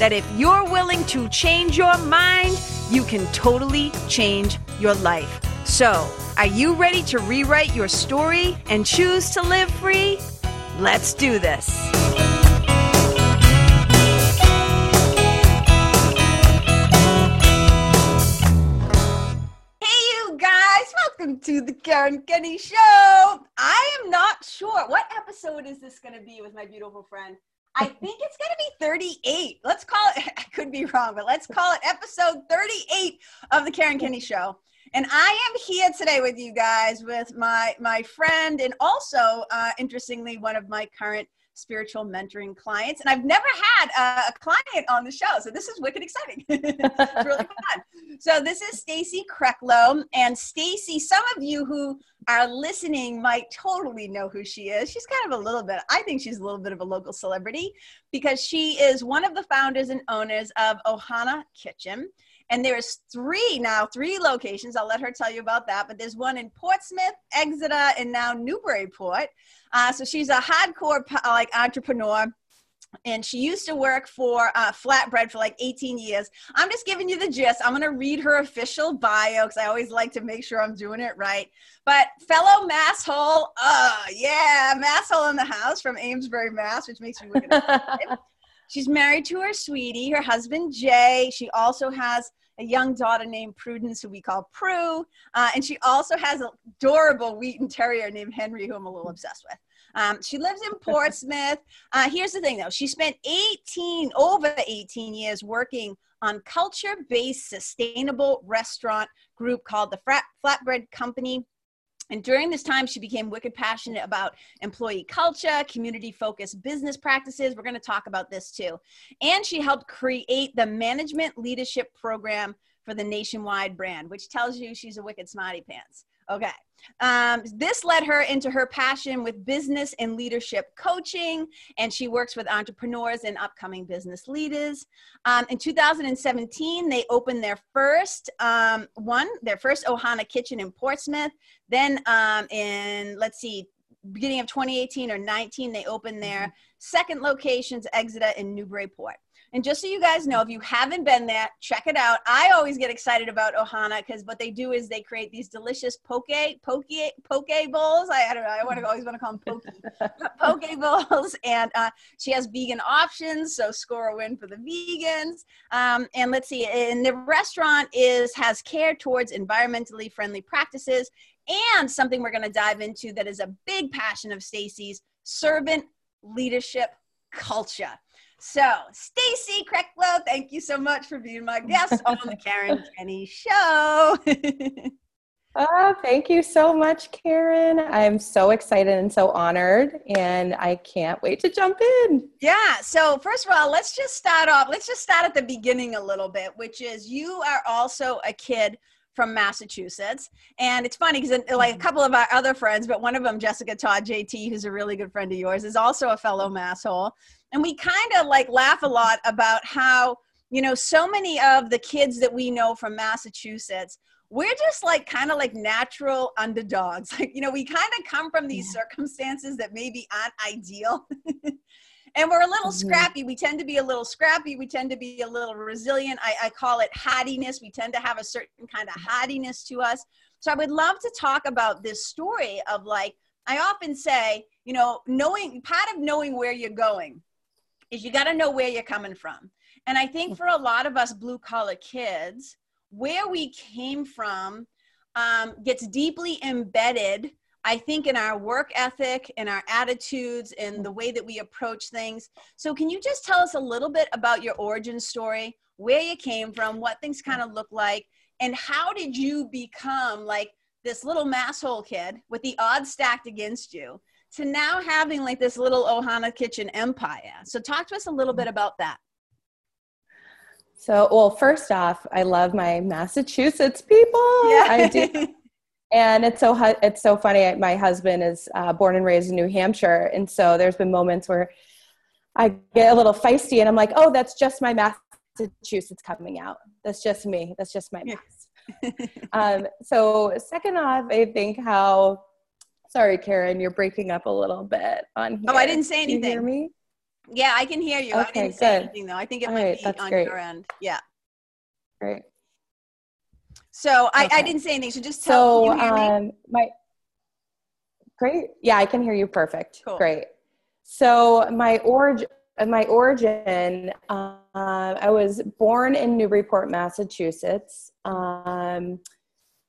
that if you're willing to change your mind, you can totally change your life. So, are you ready to rewrite your story and choose to live free? Let's do this. Hey, you guys, welcome to the Karen Kenney Show. I am not sure what episode is this going to be with my beautiful friend. I think it's going to be 38. Let's call it, I could be wrong, but let's call it episode 38 of the Karen Kenney Show. And I am here today with you guys with my my friend and also, uh, interestingly, one of my current spiritual mentoring clients. And I've never had a, client on the show, so this is wicked exciting. it's really fun. So this is Stacy Krecklow, and Stacy. Some of you who are listening might totally know who she is. She's kind of a little bit. I think she's a little bit of a local celebrity because she is one of the founders and owners of Ohana Kitchen. And there's three now, three locations. I'll let her tell you about that. But there's one in Portsmouth, Exeter, and now Newburyport. Uh, so she's a hardcore like entrepreneur and she used to work for uh, Flatbread for like 18 years. I'm just giving you the gist. I'm going to read her official bio because I always like to make sure I'm doing it right. But fellow masshole, uh, yeah, masshole in the house from Amesbury, Mass, which makes me wicked. She's married to her sweetie, her husband Jay. She also has a young daughter named Prudence, who we call Prue. Uh, and she also has an adorable Wheaten Terrier named Henry, who I'm a little obsessed with. Um, she lives in Portsmouth. Uh, here's the thing though, she spent 18, over 18 years working on culture based sustainable restaurant group called the Flat, Flatbread Company. And during this time, she became wicked passionate about employee culture, community focused business practices. We're going to talk about this too. And she helped create the management leadership program for the nationwide brand, which tells you she's a wicked smarty pants. Okay. Um, this led her into her passion with business and leadership coaching, and she works with entrepreneurs and upcoming business leaders. Um, in 2017, they opened their first um, one, their first Ohana Kitchen in Portsmouth. Then um, in, let's see, beginning of 2018 or 19, they opened their mm-hmm. second locations, Exeter in Newburyport. And just so you guys know, if you haven't been there, check it out. I always get excited about Ohana because what they do is they create these delicious poke, poke, poke bowls. I, I don't know. I want to always want to call them poke, poke bowls. And uh, she has vegan options, so score a win for the vegans. Um, and let's see, and the restaurant is has care towards environmentally friendly practices and something we're going to dive into that is a big passion of Stacy's servant leadership culture. So, Stacy Krecklow, thank you so much for being my guest on the Karen Kenney Show. Uh, thank you so much, Karen. I'm so excited and so honored, and I can't wait to jump in. Yeah. So, first of all, let's just start off. Let's just start at the beginning a little bit, which is you are also a kid from Massachusetts. And it's funny because like a mm-hmm. couple of our other friends, but one of them, Jessica Todd JT, who's a really good friend of yours, is also a fellow masshole. And we kind of like laugh a lot about how, you know, so many of the kids that we know from Massachusetts, we're just like kind of like natural underdogs. Like, you know, we kind of come from these circumstances that maybe aren't ideal. and we're a little mm-hmm. scrappy. We tend to be a little scrappy. We tend to be a little resilient. I, I call it hardiness. We tend to have a certain kind of hardiness to us. So I would love to talk about this story of like, I often say, you know, knowing part of knowing where you're going is you got to know where you're coming from. And I think for a lot of us blue collar kids, where we came from um, gets deeply embedded, I think, in our work ethic, in our attitudes, in the way that we approach things. So, can you just tell us a little bit about your origin story, where you came from, what things kind of look like, and how did you become like this little masshole kid with the odds stacked against you to now having like this little Ohana Kitchen empire. So talk to us a little bit about that. So, well, first off, I love my Massachusetts people. Yeah. I do. And it's so hu- it's so funny. My husband is uh, born and raised in New Hampshire, and so there's been moments where I get a little feisty, and I'm like, "Oh, that's just my Massachusetts coming out. That's just me. That's just my Mass." um, so, second off, I think how. Sorry, Karen, you're breaking up a little bit on here. Oh, I didn't say Do you hear anything. me? Yeah, I can hear you. I Okay, didn't say good. anything though. I think it All might right, be that's on great. your end. Yeah. Great. So I, I didn't say anything. So just tell So me? um, my great, yeah, I can hear you perfect. Cool. Great. So my origin, my origin, um, I was born in Newburyport, Massachusetts, um,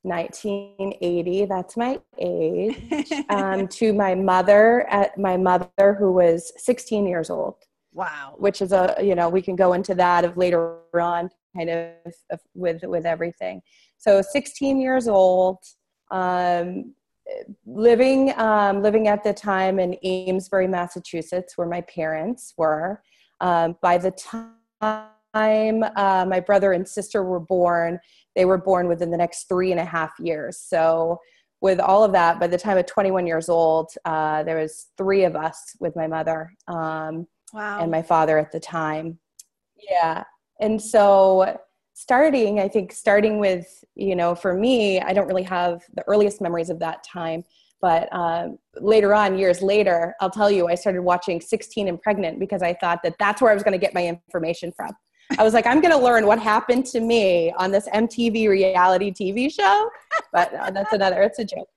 1980. That's my age. Um, to my mother, at my mother who was 16 years old wow. which is a you know we can go into that of later on kind of, of with with everything so 16 years old um, living um, living at the time in amesbury massachusetts where my parents were um, by the time uh, my brother and sister were born they were born within the next three and a half years so with all of that by the time of 21 years old uh, there was three of us with my mother um, Wow. and my father at the time. Yeah. And so starting, I think starting with, you know, for me, I don't really have the earliest memories of that time. But um, later on, years later, I'll tell you, I started watching 16 and Pregnant because I thought that that's where I was going to get my information from. I was like, I'm going to learn what happened to me on this MTV reality TV show. But uh, that's another, it's a joke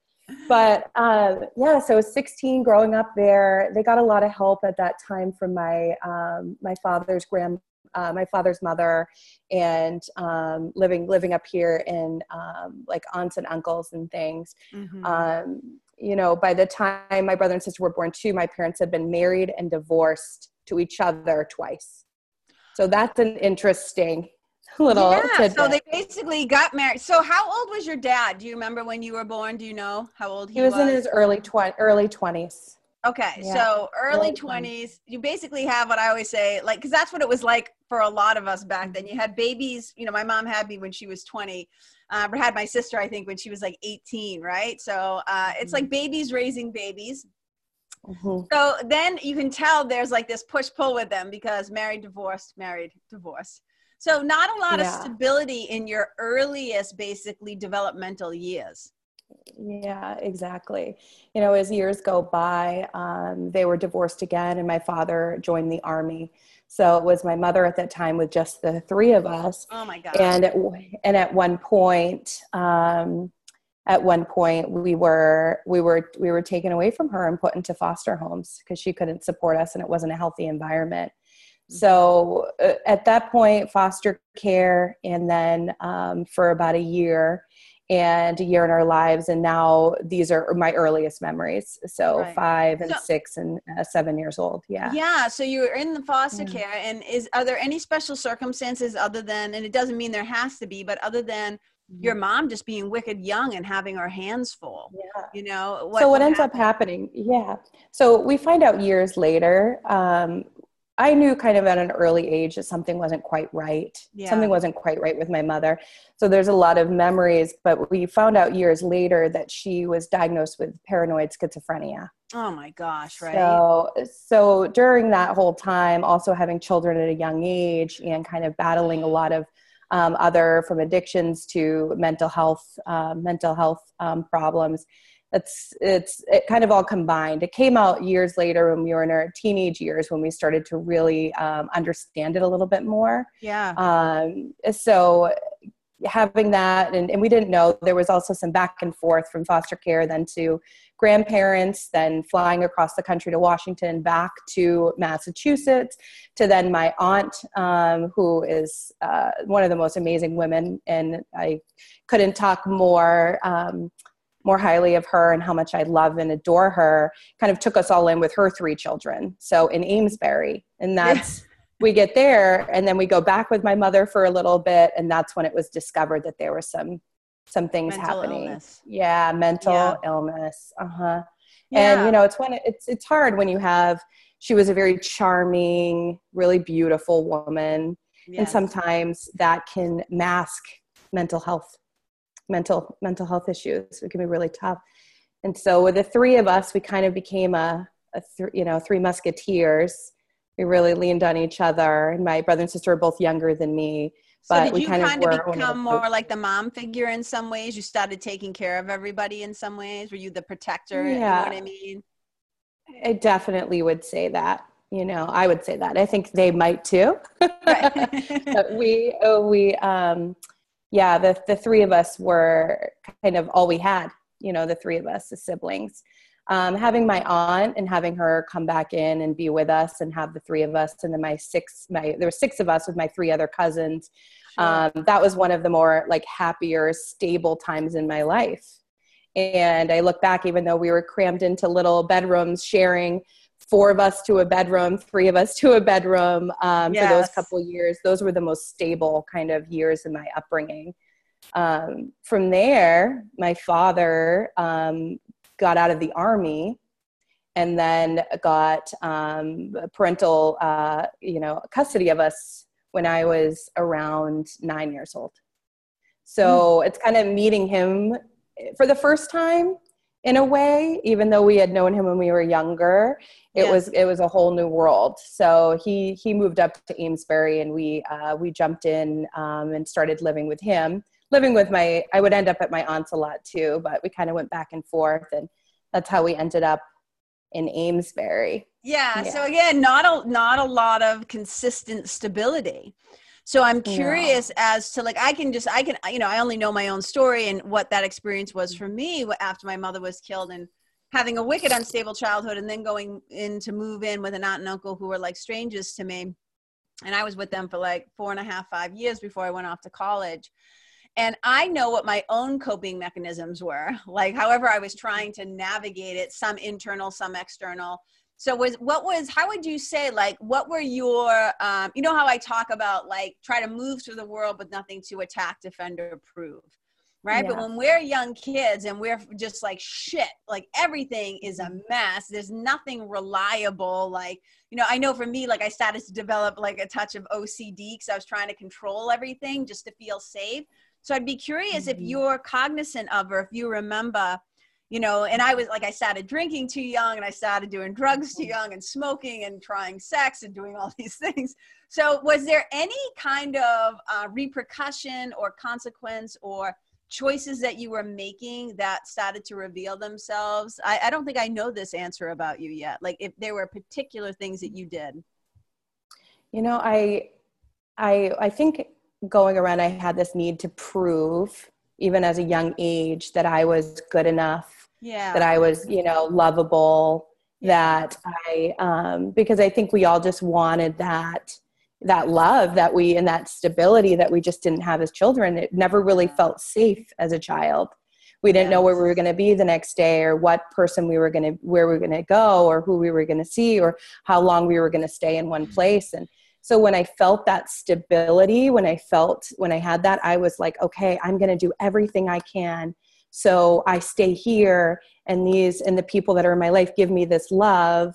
but um, yeah so 16 growing up there they got a lot of help at that time from my um, my father's grand uh, my father's mother and um, living living up here in um, like aunts and uncles and things Mhm. um, you know by the time my brother and sister were born too my parents had been married and divorced to each other twice so that's an interesting little yeah. So they basically got married. So how old was your dad? Do you remember when you were born? Do you know how old he, he was in his early 20 early 20s Okay, Yeah, so early 20s, you basically have what I always say, like, because that's what it was like for a lot of us back then. You had babies, you know, my mom had me when she was 20, uh, or had my sister, I think, when she was like 18, right? So uh, it's like babies raising babies. Mhm. So then you can tell there's like this push pull with them because married, divorced, married, divorced. So not a lot of stability in your earliest, basically, developmental years. Yeah, exactly. You know, as years go by, um, they were divorced again, and my father joined the army. So it was my mother at that time with just the three of us. Oh my God. And at, and at one point, um, at one point, we were we were we were taken away from her and put into foster homes because she couldn't support us, and it wasn't a healthy environment. So uh, at that point, foster care, and then um, for about a year, and a year in our lives, and now these are my earliest memories. So Right. five and So- six and uh, seven years old. Yeah. Yeah, so you were in the foster Yeah. care, and is are there any special circumstances other than, and it doesn't mean there has to be, but other than your mom just being wicked young and having her hands full, Yeah. you know? so what ends happened? up happening yeah so we find out years later um, i knew kind of at an early age that something wasn't quite right Yeah. something wasn't quite right with my mother so there's a lot of memories but we found out years later that she was diagnosed with paranoid schizophrenia Oh my gosh, right? so so during that whole time also having children at a young age and kind of battling a lot of um, other from addictions to mental health uh, mental health um, problems. It's it's it kind of all combined. It came out years later when we were in our teenage years when we started to really um, understand it a little bit more. Yeah. um, so having that and, and we didn't know. There was also some back and forth from foster care then to grandparents then flying across the country to washington back to massachusetts to then my aunt um, who is uh, one of the most amazing women and i couldn't talk more um, more highly of her and how much i love and adore her kind of took us all in with her three children. So in amesbury and that's we get there and then we go back with my mother for a little bit and that's when it was discovered that there were some some things Mental happening illness. yeah mental Yeah. illness uh-huh Yeah. and you know it's when it, it's it's hard when you have she was a very charming really beautiful woman yes. and sometimes that can mask mental health mental mental health issues it can be really tough and so with the three of us we kind of became a, a th- you know three musketeers we really leaned on each other. And my brother and sister are both younger than me so but did you kind, kind of, become more like the mom figure in some ways? You started taking care of everybody in some ways? Were you the protector? Yeah. you know what i mean? I definitely would say that you know i would say that. I think they might too. But we oh, we um yeah the the three of us were kind of all we had you know the three of us the siblings um, having my aunt and having her come back in and be with us and have the three of us and then my six my there were six of us with my three other cousins sure. um, that was one of the more like happier stable times in my life and i look back even though we were crammed into little bedrooms sharing four of us to a bedroom, three of us to a bedroom um, yes. for those couple years. Those were the most stable kind of years in my upbringing. Um, from there, my father um, got out of the army and then got um, parental, uh, you know, custody of us when I was around nine years old. So mm. it's kind of meeting him for the first time in a way even though we had known him when we were younger it was it was a whole new world so he he moved up to amesbury and we uh, we jumped in um, and started living with him living with my i would end up at my aunt's a lot too but we kind of went back and forth and that's how we ended up in amesbury. Yeah, yeah. so again not a not a lot of consistent stability. So i'm curious as to like i can just i can you know i only know my own story and what that experience was for me after my mother was killed and having a wicked unstable childhood and then going in to move in with an aunt and uncle who were like strangers to me. And i was with them for like four and a half five years before i went off to college and i know what my own coping mechanisms were like however i was trying to navigate it some internal some external. So was what was how would you say like what were your um, you know how i talk about like try to move through the world but nothing to attack defend or prove right? Yeah. but when we're young kids and we're just like shit like everything is a mess. There's nothing reliable like you know i know for me like i started to develop like a touch of ocd because i was trying to control everything just to feel safe so i'd be curious mm-hmm. if you're cognizant of or if you remember you know, and I was like, I started drinking too young and I started doing drugs too young and smoking and trying sex and doing all these things. So, was there any kind of uh, repercussion or consequence or choices that you were making that started to reveal themselves? I, I don't think I know this answer about you yet. Like, if there were particular things that you did. You know, I, I, I think going around, I had this need to prove even as a young age that I was good enough, yeah. that I was, you know, lovable, yeah. that I, um, because I think we all just wanted that, that love that we, and that stability that we just didn't have as children. It never really felt safe as a child. We didn't yes. know where we were going to be the next day or what person we were going to, where we were going to go or who we were going to see or how long we were going to stay in one place. And, so when i felt that stability when i felt when i had that i was like okay i'm going to do everything i can so i stay here and these and the people that are in my life give me this love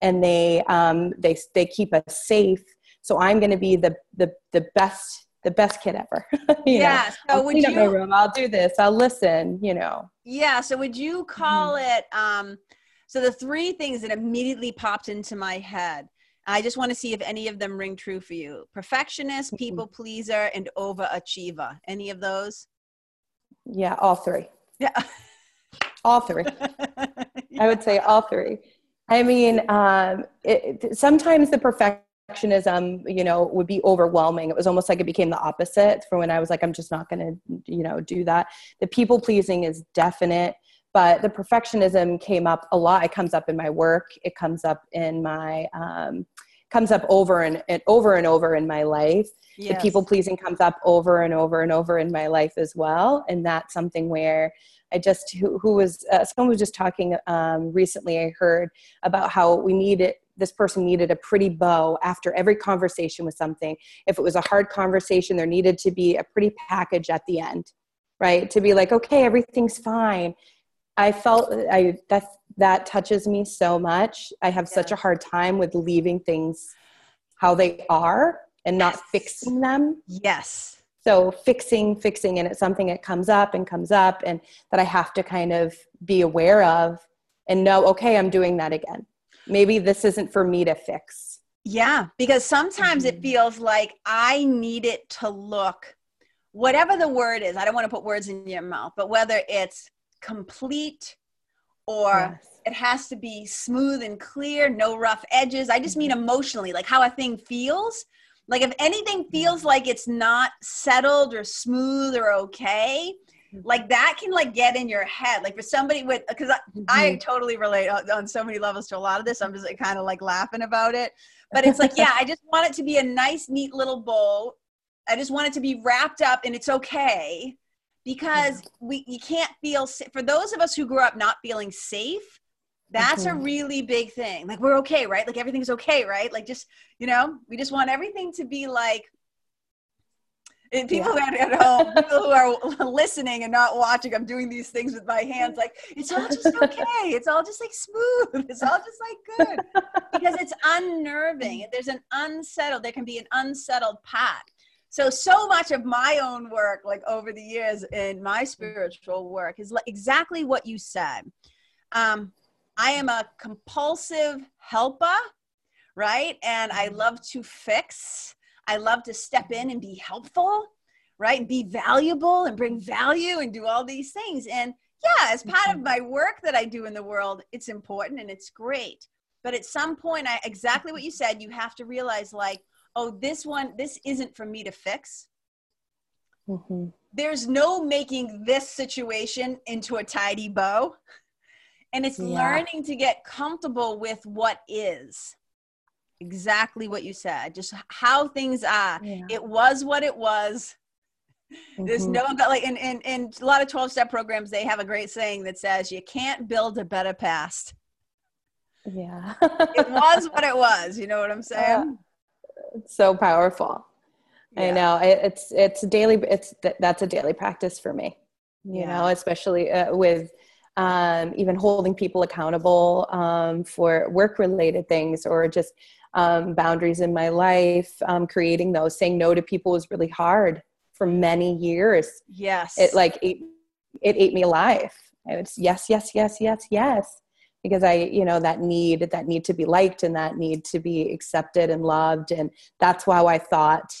and they um they they keep us safe so i'm going to be the the the best the best kid ever. yeah. Know? So I'll would you? My room. I'll do this. I'll listen. You know. Yeah. So would you call mm-hmm. it? Um, so the three things that immediately popped into my head I just want to see if any of them ring true for you. Perfectionist, people pleaser, and overachiever. Any of those? Yeah, all three. Yeah. all three. yeah. I would say all three. I mean, um, it, sometimes the perfectionism, you know, would be overwhelming. It was almost like it became the opposite for when I was like, I'm just not going to, you know, do that. The people pleasing is definite but the perfectionism came up a lot. It comes up in my work. It comes up in my um, comes up over and, and over and over in my life. Yes. the people pleasing comes up over and over and over in my life as well. And that's something where i just who, who was uh, someone was just talking um, recently i heard about how we needed this person needed a pretty bow after every conversation with something. If it was a hard conversation there needed to be a pretty package at the end right? To be like okay everything's fine I felt I that that touches me so much. I have yeah. such a hard time with leaving things how they are and not fixing them. Yes. So fixing, fixing, and it's something that comes up and comes up and that I have to kind of be aware of and know, okay, I'm doing that again. Maybe this isn't for me to fix. Yeah, because sometimes mm-hmm. it feels like I need it to look whatever the word is. I don't want to put words in your mouth, but whether it's complete or yes. it has to be smooth and clear, no rough edges. I just mean mm-hmm. emotionally, like how a thing feels. Like if anything feels like it's not settled or smooth or okay, like that can like get in your head. Like for somebody with, because I, mm-hmm. I, totally relate on, on, so many levels to a lot of this. I'm just like, kind of like laughing about it. But it's like, yeah, I just want it to be a nice, neat little bow. I just want it to be wrapped up and it's okay because we you can't feel for those of us who grew up not feeling safe that's mm-hmm. a really big thing. Like we're okay, right? Like everything's okay, right? Like just, you know, we just want everything to be like and people yeah. at home, people who are listening and not watching, I'm doing these things with my hands, like it's all just okay. It's all just like smooth. It's all just like good because it's unnerving. There's an unsettled. There can be an unsettled path. So so much of my own work, like over the years in my spiritual work, is like exactly what you said. Um, I am a compulsive helper, right? And I mm-hmm. love to fix. I love to step in and be helpful, right? And be valuable and bring value and do all these things. And yeah, as part of mm-hmm. my work that I do in the world, it's important and it's great. But at some point, I exactly what you said, you have to realize like, oh, this one, this isn't for me to fix. Mm-hmm. There's no making this situation into a tidy bow and it's yeah. learning to get comfortable with what is exactly what you said just how things are yeah. it was what it was mm-hmm. there's no like in, in in a lot of 12 step programs they have a great saying that says you can't build a better past yeah it was what it was you know what i'm saying uh, it's so powerful yeah. i know it's it's daily it's that's a daily practice for me you yeah. know especially uh, with um, even holding people accountable um, for work related things or just um, boundaries in my life, um, creating those. Saying no to people was really hard for many years. Yes. It like, it, it ate me alive. It's yes, yes, yes, yes, yes. Because I, you know, that need, that need to be liked and that need to be accepted and loved. And that's how I thought,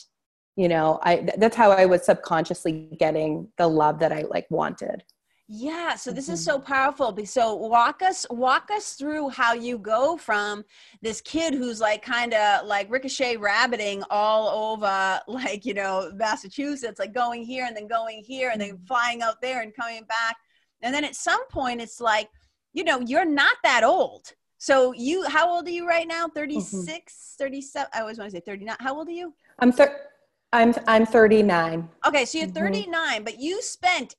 you know, I, that's how I was subconsciously getting the love that I like wanted. Yeah, so this mm-hmm. is so powerful. So walk us walk us through how you go from this kid who's like kind of like ricochet rabbiting all over like, you know, Massachusetts, like going here and then going here and then mm-hmm. flying out there and coming back. And then at some point it's like, you know, you're not that old. So you how old are you right now? 36, mm-hmm. 37? I always want to say 39. How old are you? I'm 30 I'm I'm 39. Okay, so you're 39, mm-hmm. but you spent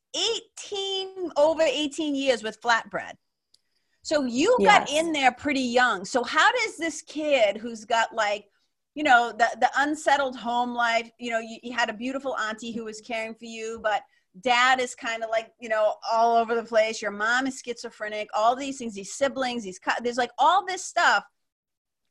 18 over 18 years with flatbread. So you yes. got in there pretty young. So how does this kid who's got like, you know, the the unsettled home life, you know, you, you had a beautiful auntie who was caring for you, but dad is kind of like, you know, all over the place. Your mom is schizophrenic, all these things, these siblings, these there's like all this stuff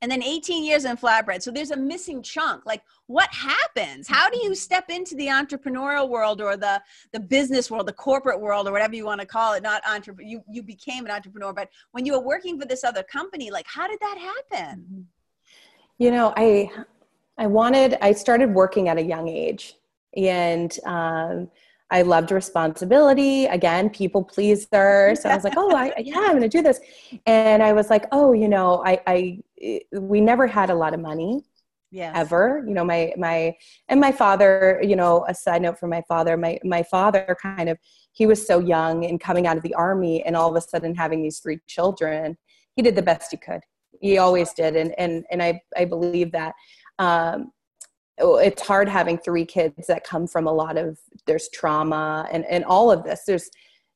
and then 18 years in flatbread. So there's a missing chunk. Like what happens? How do you step into the entrepreneurial world or the the business world, the corporate world or whatever you want to call it? Not entrepreneur. You you became an entrepreneur, but when you were working for this other company, like how did that happen? Mm-hmm. You know, I I wanted I started working at a young age and um I loved responsibility. Again, people pleaser. So I was like, oh, I, yeah, I'm going to do this. And I was like, oh, you know, I, I, we never had a lot of money. Yeah. Ever, you know, my my and my father, you know, a side note for my father, my my father kind of he was so young and coming out of the army and all of a sudden having these three children, he did the best he could. He always did, and and and I I believe that. Um, it's hard having three kids that come from a lot of there's trauma and and all of this. There's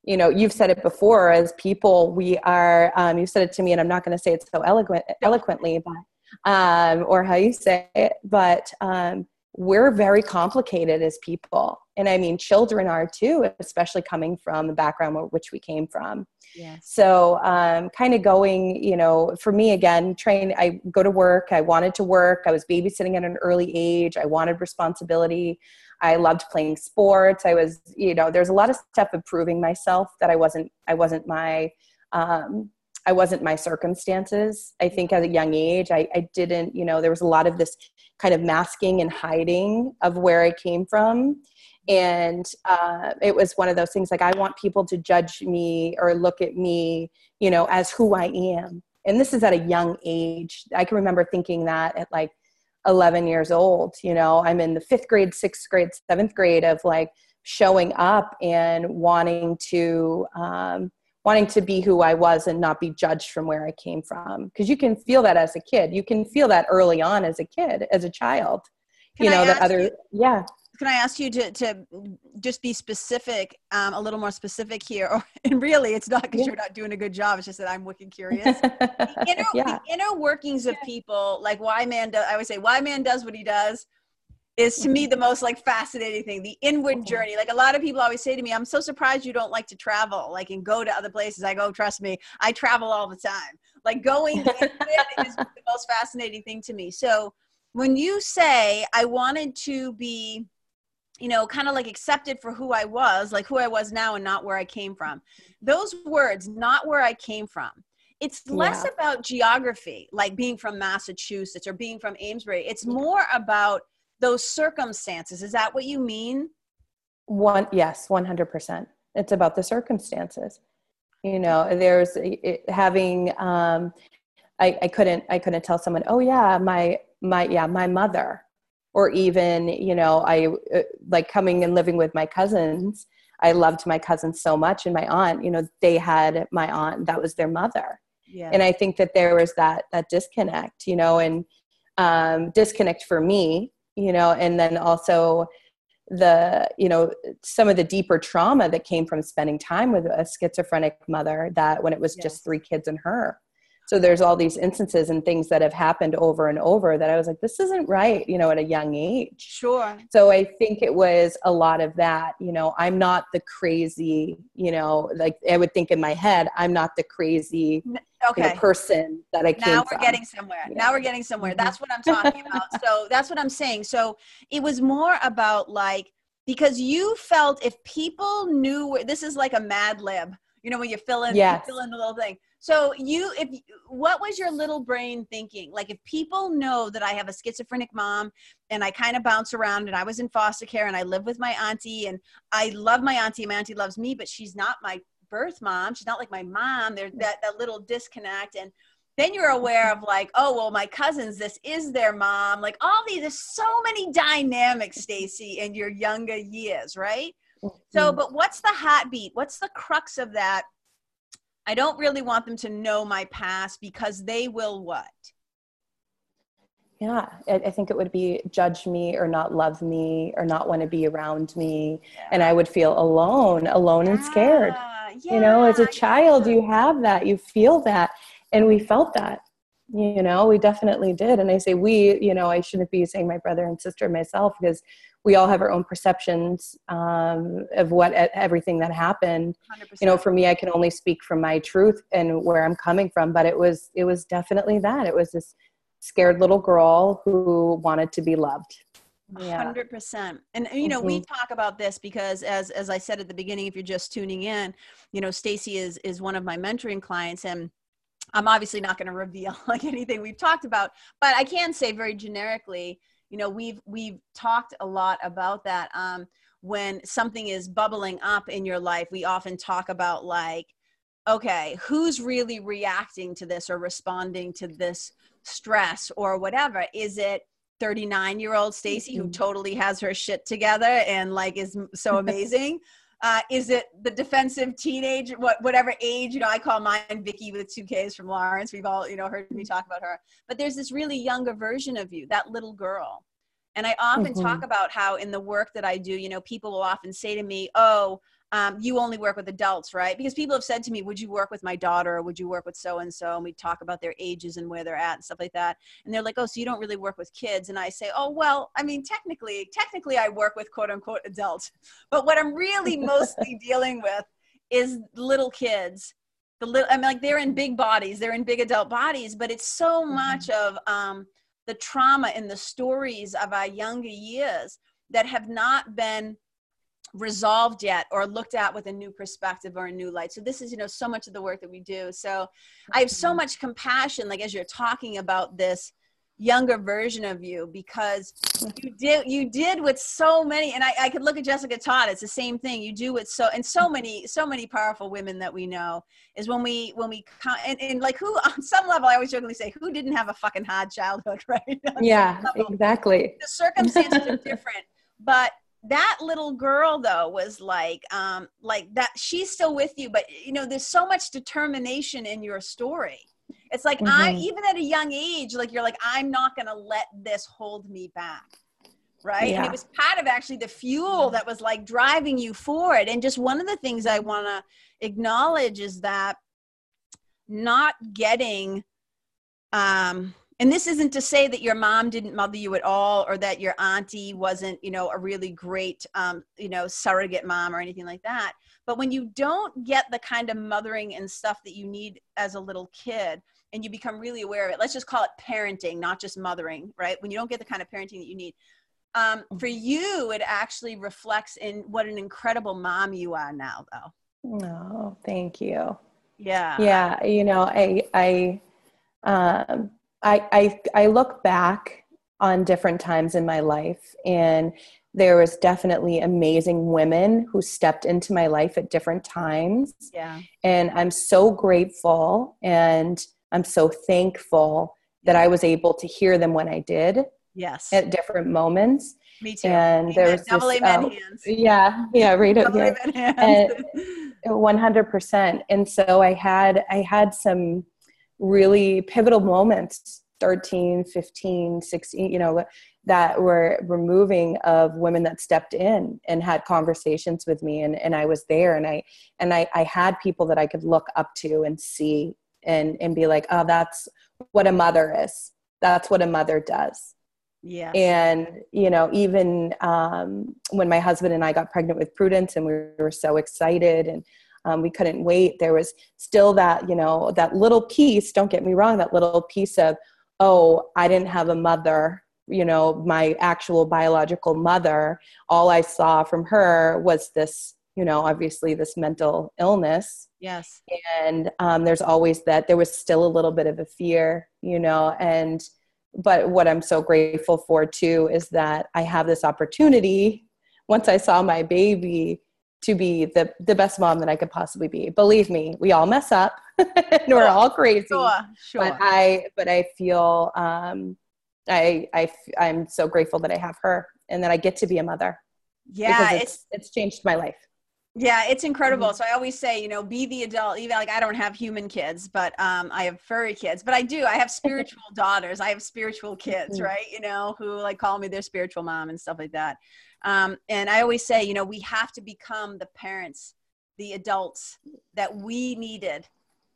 you know you've said it before as people we are um, you said it to me and i'm not going to say it so eloquent eloquently but um, or how you say it but um, we're very complicated as people and i mean children are too especially coming from the background which we came from yes. so um, kind of going you know for me again train i go to work i wanted to work i was babysitting at an early age i wanted responsibility i loved playing sports i was you know there's a lot of stuff of proving myself that i wasn't i wasn't my um, I wasn't my circumstances. I think at a young age, I, I didn't, you know, there was a lot of this kind of masking and hiding of where I came from. And uh, it was one of those things like, I want people to judge me or look at me, you know, as who I am. And this is at a young age. I can remember thinking that at like 11 years old, you know, I'm in the fifth grade, sixth grade, seventh grade of like showing up and wanting to, um, wanting to be who I was and not be judged from where I came from. Because you can feel that as a kid. You can feel that early on as a kid, as a child. Can you know, that other, you, yeah. Can I ask you to, to just be specific, um, a little more specific here? Or, and really, it's not because yeah. you're not doing a good job. It's just that I'm wicked curious. the, inner, yeah. the inner workings of people, like why man does, I would say, why man does what he does is to me the most like fascinating thing the inward mm-hmm. journey. Like a lot of people always say to me i'm so surprised you don't like to travel like and go to other places. I go trust me i travel all the time. Like going is the most fascinating thing to me. So when you say i wanted to be you know kind of like accepted for who i was like who i was now and not where i came from those words not where i came from it's less yeah. about geography like being from massachusetts or being from amesbury. It's more about those circumstances. Is that what you mean? One, yes, 100%. It's about the circumstances. You know, there's it, having, um, I, I couldn't, I couldn't tell someone, oh yeah, my, my, yeah, my mother, or even, you know, I uh, like coming and living with my cousins. I loved my cousins so much and my aunt, you know, they had my aunt, that was their mother. Yeah. And I think that there was that, that disconnect, you know, and um, disconnect for me you know and then also the you know some of the deeper trauma that came from spending time with a schizophrenic mother that when it was yes. just three kids and her so there's all these instances and things that have happened over and over that i was like this isn't right you know at a young age sure so i think it was a lot of that you know i'm not the crazy you know like i would think in my head i'm not the crazy okay. You know, person that I came Now we're from. getting somewhere. Yeah. Now we're getting somewhere. Mm-hmm. That's what I'm talking about. so that's what I'm saying. So it was more about like because you felt if people knew this is like a mad lib, you know, when you fill in yes. you fill in the little thing. So you if what was your little brain thinking? Like if people know that I have a schizophrenic mom and I kind of bounce around and I was in foster care and I live with my auntie and I love my auntie, my auntie loves me, but she's not my birth mom. She's not like my mom. There's that, that little disconnect. And then you're aware of like, oh, well, my cousins, this is their mom. Like all these, there's so many dynamics, Stacy, in your younger years, right? So, mm-hmm. but what's the heartbeat? What's the crux of that? I don't really want them to know my past because they will what? yeah I, think it would be judge me or not love me or not want to be around me yeah. and i would feel alone alone and scared yeah. you know as a child you have that you feel that and we felt that you know we definitely did and i say we you know i shouldn't be saying my brother and sister and myself because we all have our own perceptions um, of what everything that happened 100%. you know for me i can only speak from my truth and where i'm coming from but it was it was definitely that it was this scared little girl who wanted to be loved. Yeah. 100% and you know mm-hmm. we talk about this because as as i said at the beginning if you're just tuning in you know stacy is is one of my mentoring clients and i'm obviously not going to reveal like anything we've talked about but i can say very generically you know we've we've talked a lot about that um when something is bubbling up in your life we often talk about like okay who's really reacting to this or responding to this stress or whatever? Is it 39 year old stacy who totally has her shit together and like is so amazing uh, is it the defensive teenage what whatever age you know i call mine vicky with two k's from lawrence. We've all you know heard me talk about her. But there's this really younger version of you that little girl. And i often mm-hmm. talk about how in the work that i do you know people will often say to me oh um, you only work with adults, right? Because people have said to me, "Would you work with my daughter? Or would you work with so and so?" And we talk about their ages and where they're at and stuff like that. And they're like, "Oh, so you don't really work with kids?" And I say, "Oh, well, I mean, technically, technically, I work with quote unquote adults, but what I'm really mostly dealing with is little kids." The little, I mean, like they're in big bodies, they're in big adult bodies, but it's so mm-hmm. much of um, the trauma in the stories of our younger years that have not been resolved yet or looked at with a new perspective or a new light. So this is you know so much of the work that we do. So i have so mm-hmm. much compassion like as you're talking about this younger version of you because you did you did with so many and I, I could look at jessica todd it's the same thing. You do with so and so many so many powerful women that we know is when we when we and, and like who on some level i always jokingly say who didn't have a fucking hard childhood right? Yeah exactly. The circumstances are different but that little girl though was like um like that she's still with you but you know there's so much determination in your story it's like mm-hmm. i even at a young age like you're like i'm not gonna let this hold me back right yeah. and it was part of actually the fuel that was like driving you forward and just one of the things i want to acknowledge is that not getting um and this isn't to say that your mom didn't mother you at all or that your auntie wasn't you know a really great um, you know surrogate mom or anything like that. But when you don't get the kind of mothering and stuff that you need as a little kid and you become really aware of it let's just call it parenting not just mothering right? When you don't get the kind of parenting that you need um, for you it actually reflects in what an incredible mom you are now though. No thank you. Yeah. Yeah you know i i um I, I, I look back on different times in my life and there was definitely amazing women who stepped into my life at different times. Yeah. And I'm so grateful and I'm so thankful that I was able to hear them when I did. Yes. At different moments. Me too. And there was double this, amen um, hands. Yeah, yeah, right up here. One hundred percent. And so I had I had some really pivotal moments 13 15 16 you know that were removing of women that stepped in and had conversations with me and, and i was there and i and I, I had people that i could look up to and see and and be like oh that's what a mother is. That's what a mother does. Yeah. And you know even um, when my husband and i got pregnant with prudence and we were so excited and um, we couldn't wait. There was still that you know that little piece don't get me wrong that little piece of oh i didn't have a mother you know my actual biological mother. All i saw from her was this you know obviously this mental illness. Yes. And um, there's always that. There was still a little bit of a fear you know and but what i'm so grateful for too is that i have this opportunity. Once i saw my baby to be the the best mom that I could possibly be. Believe me, we all mess up and we're all crazy. Sure, sure. But I but I feel um I I I'm so grateful that I have her and that I get to be a mother. Yeah, it's, it's, it's changed my life. Yeah, it's incredible. Mm-hmm. So I always say, you know, be the adult. Even like I don't have human kids, but um, I have furry kids. But I do. I have spiritual daughters. I have spiritual kids, mm-hmm. right? You know, who like call me their spiritual mom and stuff like that. Um, and I always say, you know, we have to become the parents, the adults that we needed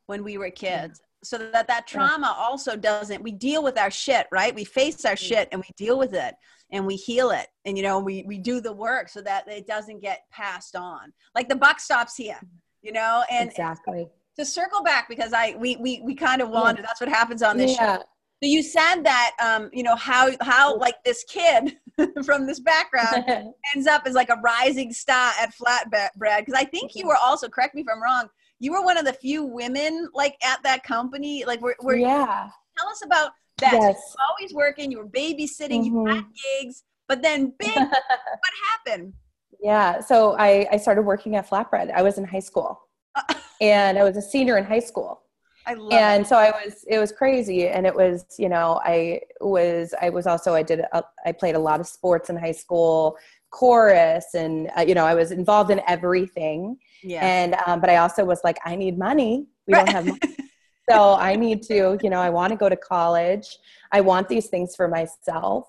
when we were kids. So that that trauma also doesn't, we deal with our shit, right? We face our shit and we deal with it and we heal it. And, you know, we, we do the work so that it doesn't get passed on. Like the buck stops here, you know? And exactly. To circle back because I, we, we, we kind of wander. Yeah. That's what happens on this yeah. show. So you said that, um, you know, how, how like this kid from this background ends up as like a rising star at Flatbread. Because I think you were also, correct me if I'm wrong, you were one of the few women like at that company. Like, were, were yeah. Tell us about that. Yes. So you were always working. You were babysitting. Mm-hmm. You had gigs, but then big. what happened? Yeah. So I I started working at Flatbread. I was in high school, and I was a senior in high school. I love and it. so I was, it was crazy. And it was, you know, I was, I was also, I did, a, I played a lot of sports in high school, chorus, and, uh, you know, I was involved in everything. Yeah. And, um, but I also was like, I need money. We right. don't have money. so I need to, you know, I want to go to college. I want these things for myself.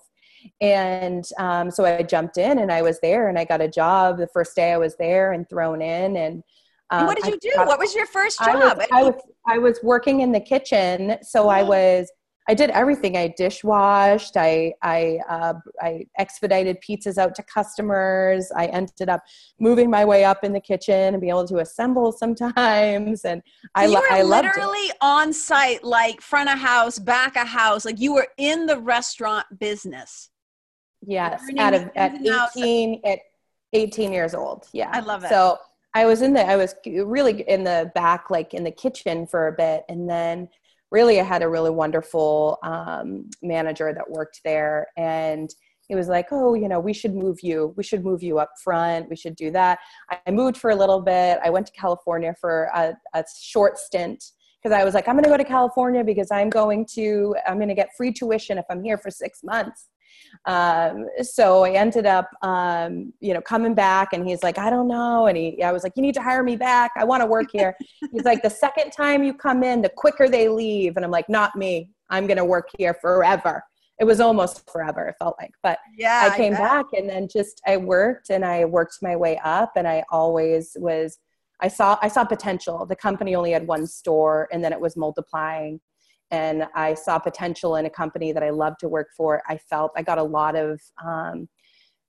And um, so I jumped in and I was there and I got a job the first day I was there and thrown in. And, um, and what did you do? Got, what was your first job? I was, I was, I was working in the kitchen. So I was I did everything. I dishwashed. I I uh, I expedited pizzas out to customers. I ended up moving my way up in the kitchen and being able to assemble sometimes. And I you were I literally on site, like front of house, back of house, like you were in the restaurant business. Yes, out of at eighteen at eighteen years old. Yeah, I love it. So I was in the I was really in the back, like in the kitchen for a bit, and then really I had a really wonderful um, manager that worked there and he was like, oh, you know, we should move you. We should move you up front. We should do that. I moved for a little bit. I went to California for a, a short stint because I was like, I'm going to go to California because I'm going to, I'm going to get free tuition if I'm here for six months. Um, so I ended up, um, you know, coming back and he's like, I don't know. And he, I was like, you need to hire me back. I want to work here. he's like, the second time you come in, the quicker they leave. And I'm like, not me. I'm going to work here forever. It was almost forever, it felt like. But yeah, I came I back and then just I worked and I worked my way up and I always was I saw I saw potential. The company only had one store and then it was multiplying and I saw potential in a company that I loved to work for. I felt I got a lot of, um,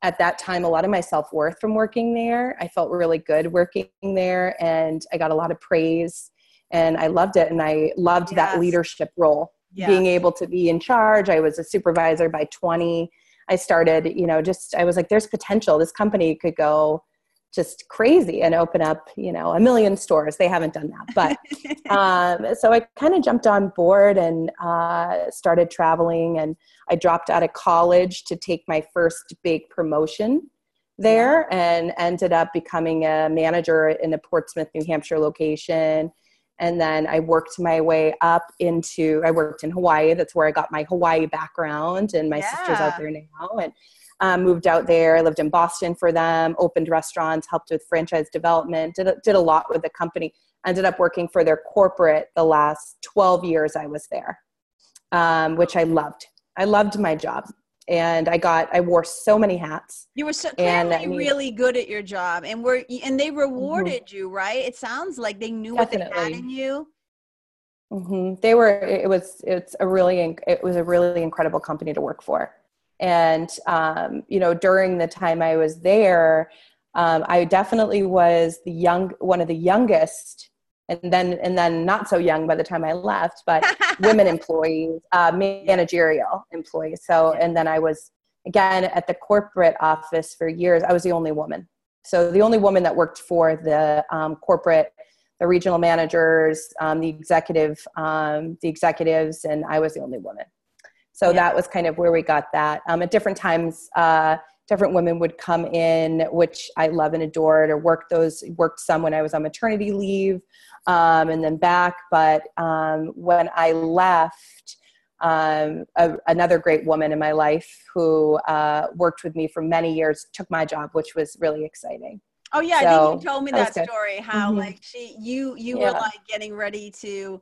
at that time, a lot of my self worth from working there. I felt really good working there, and I got a lot of praise, and I loved it. And I loved yes. that leadership role, yeah. being able to be in charge. I was a supervisor by 20. I started, you know, just I was like, there's potential. This company could go just crazy and open up you know a million stores. They haven't done that but um, so i kind of jumped on board and uh, started traveling and i dropped out of college to take my first big promotion there and ended up becoming a manager in the portsmouth new hampshire location. And then i worked my way up into i worked in hawaii. That's where i got my hawaii background and my yeah. sister's out there now and um, moved out there. I lived in Boston for them, opened restaurants, helped with franchise development, did, did a lot with the company. Ended up working for their corporate the last 12 years I was there, um, which I loved. I loved my job. And I got, I wore so many hats. You were so clearly and, really good at your job, and were and they rewarded mm-hmm. you, right? It sounds like they knew Definitely. what they had in you. Mm-hmm. They were. It was. It's a really. It was a really incredible company to work for. And, um, you know, during the time I was there, um, I definitely was the young, one of the youngest, and then, and then not so young by the time I left, but women employees, uh, managerial employees. So, and then I was again at the corporate office for years. I was the only woman. So the only woman that worked for the um, corporate, the regional managers, um, the executive, um, the executives, and I was the only woman. So yeah. that was kind of where we got that. Um, at different times, uh, different women would come in, which I love and adored, or worked those worked some when I was on maternity leave, um, and then back. But um, when I left, um, a, another great woman in my life who uh, worked with me for many years took my job, which was really exciting. Oh yeah, so, I think you told me that, that story. How mm-hmm. like she, you, you yeah. were like getting ready to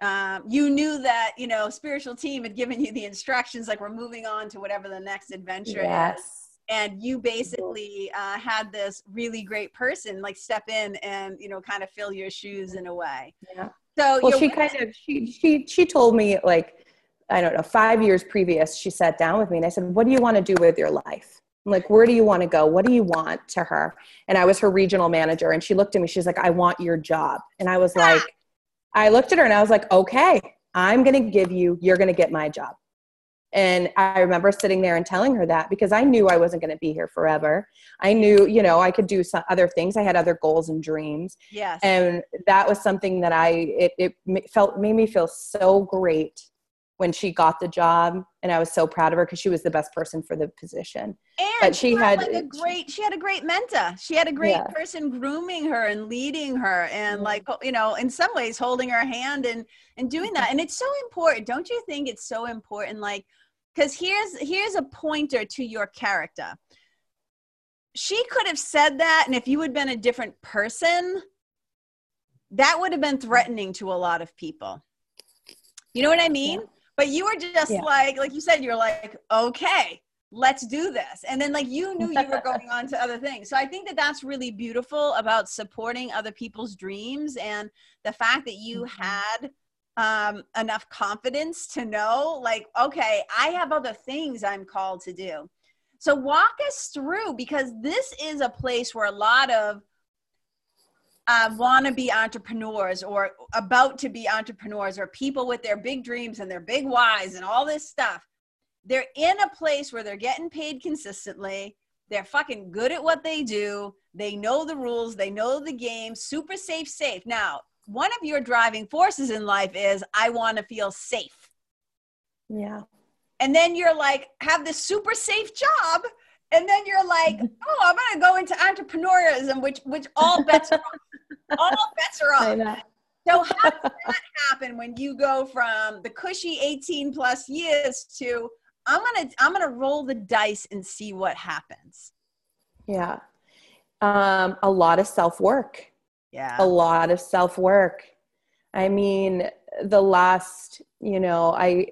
um, you knew that you know spiritual team had given you the instructions like we're moving on to whatever the next adventure yes. is and you basically uh, had this really great person like step in and you know kind of fill your shoes in a way. Yeah. So well she kind of she she she told me like i don't know five years previous she sat down with me and i said what do you want to do with your life? I'm like where do you want to go? What do you want to her? And i was her regional manager and she looked at me she's like i want your job. And i was like I looked at her and I was like, okay, I'm going to give you, you're going to get my job. And I remember sitting there and telling her that because I knew I wasn't going to be here forever. I knew, you know, I could do some other things. I had other goals and dreams. Yes. And that was something that I, it, it felt, made me feel so great when she got the job and i was so proud of her because she was the best person for the position. And but she, she had, had, like a great she had a great mentor she had a great yeah. person grooming her and leading her and like you know in some ways holding her hand and and doing that. And it's so important. Don't you think it's so important like because here's here's a pointer to your character. She could have said that and if you had been a different person that would have been threatening to a lot of people. You know what i mean? yeah but you were just yeah. like, like you said, you're like, okay, let's do this and then like you knew you were going on to other things so i think that that's really beautiful about supporting other people's dreams and the fact that you mm-hmm. had um, enough confidence to know like okay i have other things i'm called to do so walk us through because this is a place where a lot of uh, want to be entrepreneurs or about to be entrepreneurs or people with their big dreams and their big whys and all this stuff they're in a place where they're getting paid consistently. They're fucking good at what they do. They know the rules, they know the game, super safe, safe. Now, one of your driving forces in life is I want to feel safe. Yeah. And then you're like, have this super safe job. And then you're like, oh, I'm gonna go into entrepreneurism, which which all bets are off. all bets are off. So how does that happen when you go from the cushy 18 plus years to I'm gonna I'm gonna roll the dice and see what happens. Yeah. Um, a lot of self work. Yeah. A lot of self work. I mean, the last, you know, I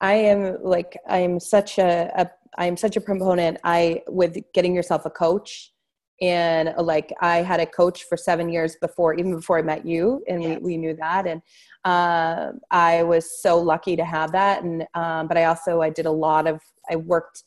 I am like I'm such a, a I'm such a proponent. I with getting yourself a coach and like i had a coach for seven years before even before i met you and yes. we, we knew that. And uh, i was so lucky to have that. And um, but i also i did a lot of i worked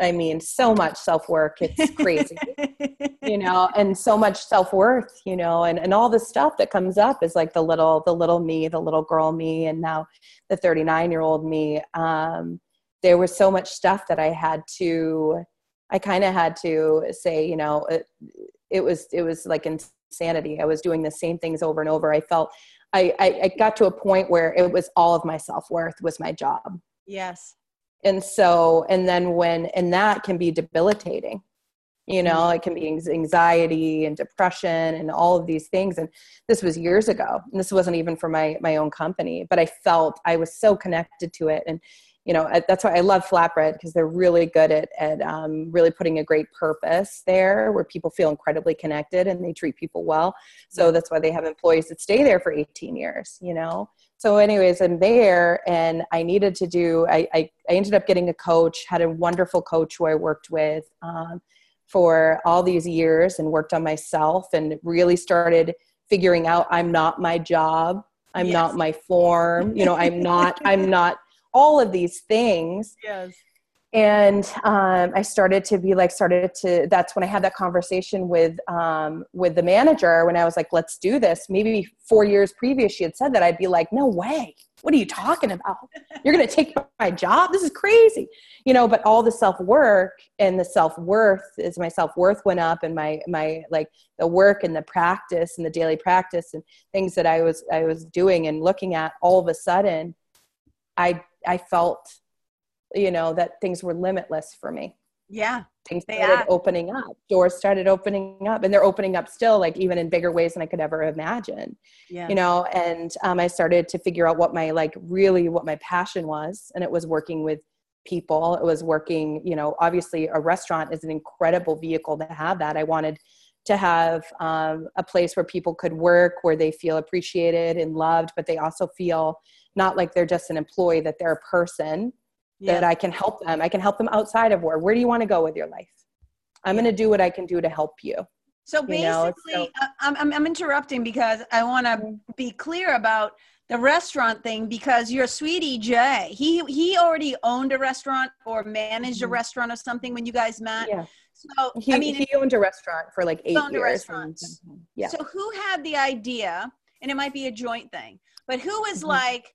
i mean so much self-work. It's crazy. You know and so much self-worth you know and, and all the stuff that comes up is like the little the little me the little girl me and now the 39 year old me. Um, there was so much stuff that i had to I kind of had to say, you know, it, it, was it was like insanity. I was doing the same things over and over. I felt I, I, I got to a point where it was all of my self worth was my job. Yes. And so, and then when, and that can be debilitating. You know, mm-hmm. it can be anxiety and depression and all of these things. And this was years ago. And this wasn't even for my my own company, but I felt I was so connected to it. And you know that's why i love flatbread because they're really good at, at um, really putting a great purpose there where people feel incredibly connected and they treat people well. So that's why they have employees that stay there for 18 years you know? So anyways i'm there and i needed to do i, I, I ended up getting a coach had a wonderful coach who i worked with um, for all these years and worked on myself and really started figuring out i'm not my job. I'm yes. not my form. You know i'm not i'm not all of these things. Yes. And um, I started to be like, started to. That's when I had that conversation with um, with the manager when I was like, "Let's do this." Maybe four years previous, she had said that. I'd be like, "No way! What are you talking about? You're going to take my job? This is crazy!" You know. But all the self work and the self worth is my self worth went up, and my my like the work and the practice and the daily practice and things that I was I was doing and looking at. All of a sudden, I I felt, you know, that things were limitless for me. Yeah. Things started opening up. Doors started opening up and they're opening up still, like even in bigger ways than I could ever imagine. Yeah. You know, and um, I started to figure out what my like really what my passion was. And it was working with people. It was working, you know, obviously a restaurant is an incredible vehicle to have that. I wanted to have um, a place where people could work where they feel appreciated and loved but they also feel not like they're just an employee that they're a person yeah. that i can help them i can help them outside of work where do you want to go with your life i'm yeah. going to do what i can do to help you so basically you know, so, uh, I'm, I'm interrupting because i want to mm-hmm. be clear about the restaurant thing because your sweetie Jay, he he already owned a restaurant or managed a mm-hmm. restaurant or something when you guys met. Yeah. So he, I mean, he owned a restaurant for like eight years. A And, yeah. So who had the idea? And it might be a joint thing, but who was mm-hmm. like,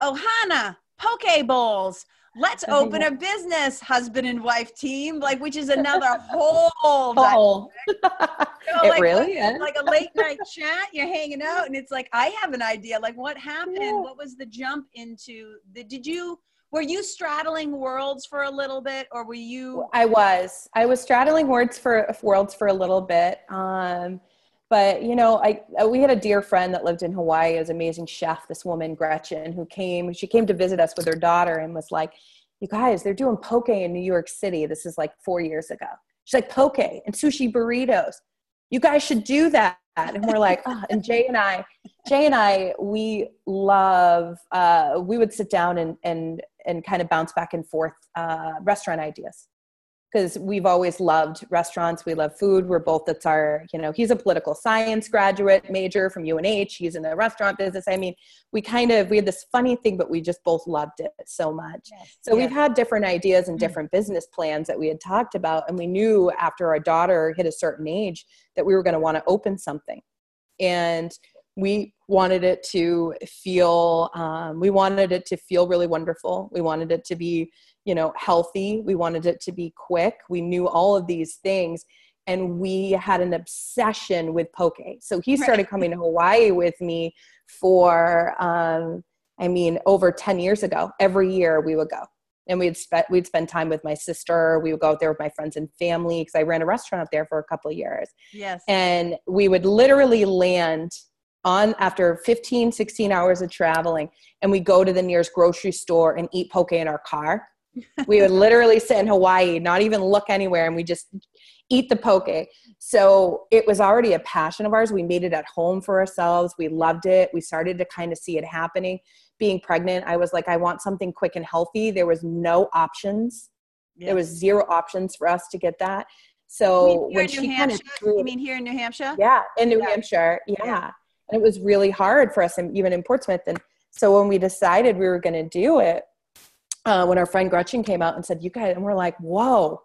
"Oh, Hannah, poke bowls. Let's open a business, husband and wife team, like which is another whole. whole. so, it like, really like, like a late night chat. You're hanging out, and it's like I have an idea. Like, what happened? Yeah. What was the jump into? The, did you? were you straddling worlds for a little bit or were you i was i was straddling worlds for worlds for a little bit um, but you know i uh, we had a dear friend that lived in hawaii as amazing chef this woman gretchen who came she came to visit us with her daughter and was like you guys they're doing poke in new york city. This is like four years ago. She's like poke and sushi burritos. You guys should do that. And we're like oh. and jay and i jay and i we love uh, we would sit down and and and kind of bounce back and forth uh, restaurant ideas because we've always loved restaurants. We love food. We're both, that's our, you know, he's a political science graduate major from UNH. He's in the restaurant business. I mean, we kind of, we had this funny thing, but we just both loved it so much. Yes. So yes. we've had different ideas and mm. different business plans that we had talked about. And we knew after our daughter hit a certain age that we were going to want to open something. And we wanted it to feel, um, we wanted it to feel really wonderful. We wanted it to be, you know healthy. We wanted it to be quick. We knew all of these things and we had an obsession with poke. So he started coming to hawaii with me for um, i mean over 10 years ago. Every year we would go and we'd spend we'd spend time with my sister. We would go out there with my friends and family because i ran a restaurant out there for a couple of years. Yes. And we would literally land on after 15 16 hours of traveling and we go to the nearest grocery store and eat poke in our car we would literally sit in Hawaii, not even look anywhere, and we just eat the poke. So it was already a passion of ours. We made it at home for ourselves. We loved it. We started to kind of see it happening. Being pregnant, I was like, I want something quick and healthy. There was no options. Yes. There was zero options for us to get that. So when she kind of you mean here in New Hampshire? Yeah, in New yeah. Hampshire. Yeah. yeah. And it was really hard for us, and even in Portsmouth. And so when we decided we were going to do it, uh, when our friend Gretchen came out and said, "You guys," and we're like, "Whoa."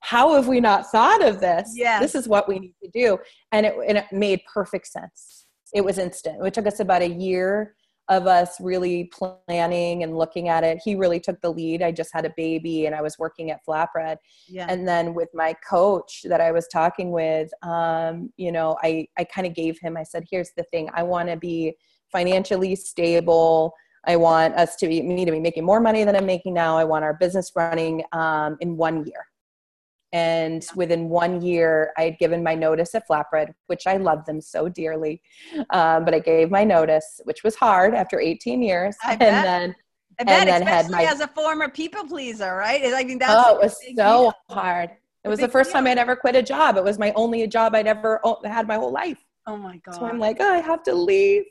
How have we not thought of this? Yeah. This is what we need to do. And it, and it made perfect sense. It was instant. It took us about a year of us really planning and looking at it. He really took the lead. I just had a baby and I was working at Flatbread. Yeah. And then with my coach that I was talking with, um, you know, I, I kind of gave him, I said, here's the thing. I want to be financially stable. I want us to be me to be making more money than I'm making now. I want our business running um, in one year. And within one year, I had given my notice at Flatbread, which I love them so dearly. Um, but I gave my notice, which was hard after 18 years. I and bet. then I bet, and then especially my, as a former people pleaser, right? I mean, that's oh, it was so deal. hard. It was the first deal. time I'd ever quit a job. It was my only job I'd ever had my whole life. Oh my God. So I'm like, oh, I have to leave.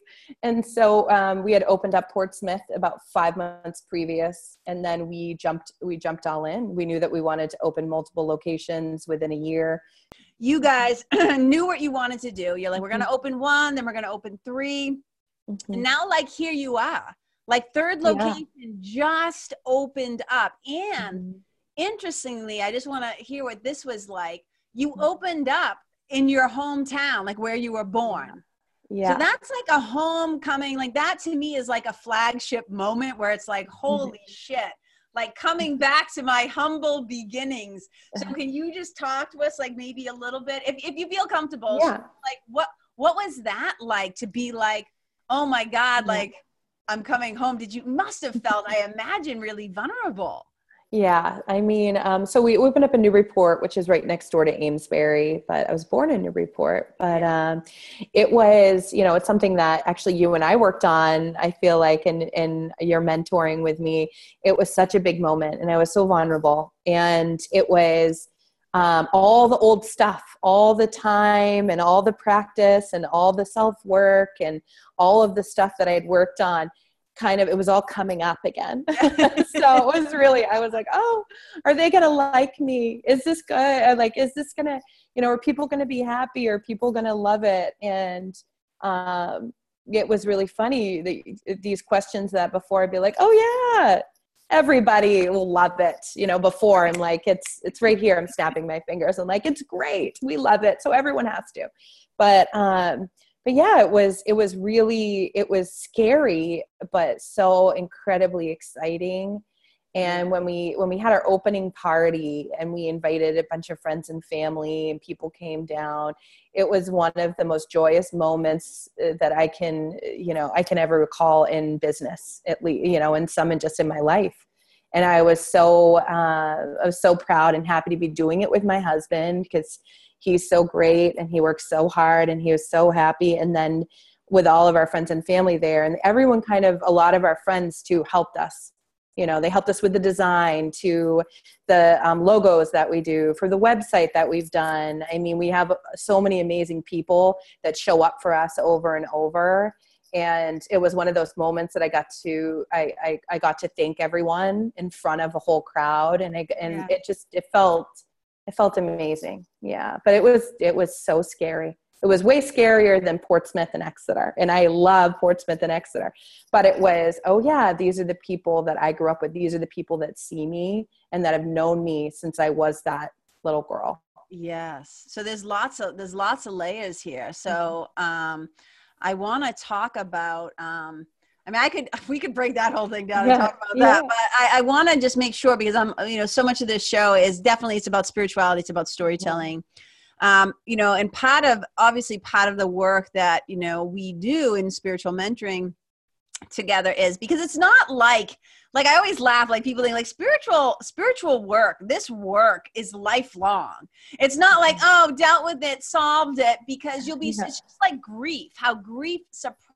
And so um, we had opened up Portsmouth about five months previous. And then we jumped, we jumped all in. We knew that we wanted to open multiple locations within a year. You guys knew what you wanted to do. You're like, we're going to mm-hmm. open one, then we're going to open 3 mm-hmm. And now, like, here you are. Like, third location yeah. just opened up. And mm-hmm. interestingly, I just want to hear what this was like. You mm-hmm. opened up in your hometown, like where you were born. Yeah. So that's like a homecoming. Like that to me is like a flagship moment where it's like, holy mm-hmm. shit, like coming back to my humble beginnings. So can you just talk to us like maybe a little bit, if, if you feel comfortable, yeah. like what, what was that like to be like, oh my God, like I'm coming home. Did you must have felt, I imagine really vulnerable. Yeah, I mean, um, so we opened up a Newburyport, which is right next door to Amesbury, but I was born in Newburyport. But um, it was, you know, it's something that actually you and I worked on. I feel like in in your mentoring with me, it was such a big moment, and I was so vulnerable, and it was. Um, all the old stuff, all the time, and all the practice, and all the self work, and all of the stuff that I had worked on kind of it was all coming up again. So it was really i was like oh are they gonna like me? Is this good? Like is this gonna you know are people gonna be happy? Are people gonna love it? And um it was really funny the, these questions that before i'd be like oh yeah everybody will love it you know before i'm like it's it's right here i'm snapping my fingers i'm like it's great we love it so everyone has to. But um but yeah it was it was really it was scary but so incredibly exciting. And when we when we had our opening party and we invited a bunch of friends and family and people came down it was one of the most joyous moments uh, that i can you know i can ever recall in business at least you know and some and just in my life. And i was so uh, i was so proud and happy to be doing it with my husband because he's so great and he works so hard and he was so happy. And then with all of our friends and family there and everyone kind of a lot of our friends too helped us. You know they helped us with the design to the um, logos that we do for the website that we've done. I mean we have so many amazing people that show up for us over and over. And it was one of those moments that i got to i i, I got to thank everyone in front of a whole crowd. And I, and yeah. it just it felt it felt amazing. Yeah but it was it was so scary. It was way scarier than portsmouth and exeter and i love portsmouth and exeter. But it was oh yeah these are the people that i grew up with. These are the people that see me and that have known me since i was that little girl. Yes. So there's lots of there's lots of layers here. So mm-hmm. um i want to talk about um I mean, I could, we could break that whole thing down yeah, and talk about yeah. that, but I, I want to just make sure because I'm, you know, so much of this show is definitely, it's about spirituality. It's about storytelling. Um, you know, and part of, obviously part of the work that, you know, we do in spiritual mentoring together is because it's not like, like I always laugh, like people think like spiritual, spiritual work, this work is lifelong. It's not like, mm-hmm. oh, dealt with it, solved it, because you'll be, yeah. it's just like grief, how grief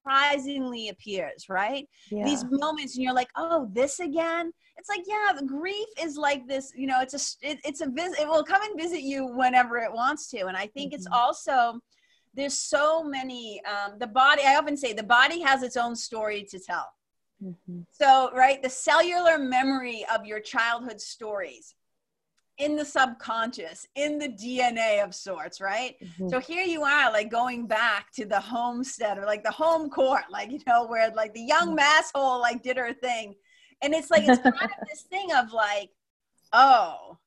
surprisingly appears, right? Yeah. These moments, and you're like, oh, this again. It's like, yeah, the grief is like this. You know, it's a, it, it's a visit. It will come and visit you whenever it wants to, and I think mm-hmm. it's also there's so many. Um, the body. I often say the body has its own story to tell. Mm-hmm. So, right, the cellular memory of your childhood stories in the subconscious, in the DNA of sorts, right? Mm-hmm. So here you are, like going back to the homestead or like the home court, like, you know, where like the young mm-hmm. masshole like did her thing. And it's like, it's kind of this thing of like, oh,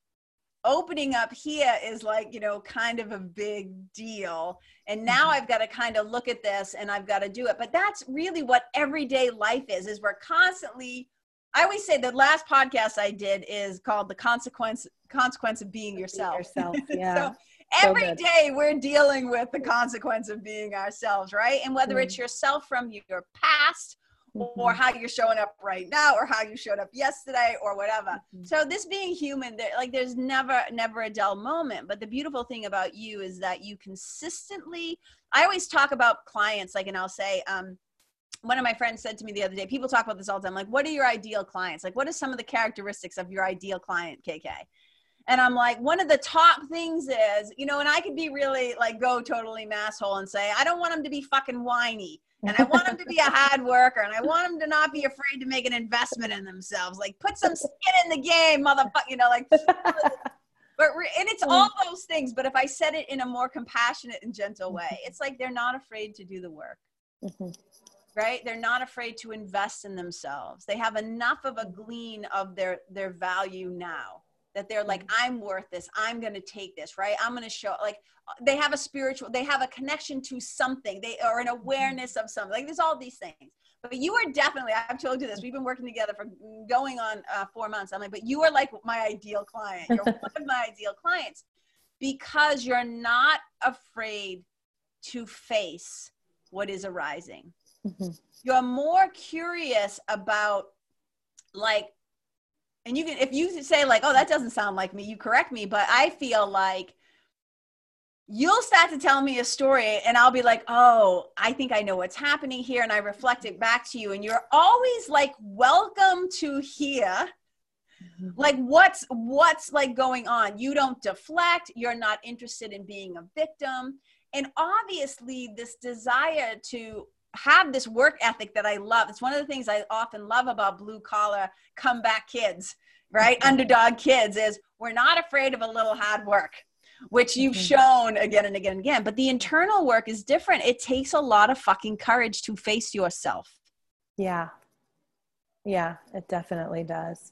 opening up here is like, you know, kind of a big deal. And now mm-hmm. I've got to kind of look at this and I've got to do it. But that's really what everyday life is, is we're constantly I always say the last podcast I did is called the consequence consequence of being yourself. yourself yeah. so every so day we're dealing with the consequence of being ourselves, right? And whether mm. it's yourself from your past mm-hmm. or how you're showing up right now or how you showed up yesterday or whatever. Mm-hmm. So this being human, there, like there's never never a dull moment. But the beautiful thing about you is that you consistently. I always talk about clients like, and I'll say. um, one of my friends said to me the other day, people talk about this all the time. Like, what are your ideal clients? Like, what are some of the characteristics of your ideal client, KK? And I'm like, one of the top things is, you know, and I could be really like go totally masshole and say, I don't want them to be fucking whiny. And I want them to be a hard worker and I want them to not be afraid to make an investment in themselves. Like put some skin in the game, motherfucker, you know, like but and it's all those things. But if I said it in a more compassionate and gentle way, it's like they're not afraid to do the work. Mm-hmm right? They're not afraid to invest in themselves. They have enough of a glean of their their value now that they're like mm-hmm. i'm worth this. I'm going to take this right? I'm going to show like they have a spiritual they have a connection to something. They are an mm-hmm. awareness of something. Like there's all these things. But you are definitely i've told you this we've been working together for going on uh, four months. I'm like but you are like my ideal client. You're one of my ideal clients. Because you're not afraid to face what is arising mm-hmm. you're more curious about like and you can if you say like oh that doesn't sound like me you correct me but i feel like you'll start to tell me a story and i'll be like oh i think i know what's happening here and i reflect it back to you and you're always like welcome to hear mm-hmm. like what's what's like going on you don't deflect you're not interested in being a victim and obviously this desire to have this work ethic that I love. It's one of the things I often love about blue collar comeback kids, right? Underdog kids is we're not afraid of a little hard work, which you've mm-hmm. shown again and again and again. But the internal work is different. It takes a lot of fucking courage to face yourself. Yeah. Yeah, it definitely does.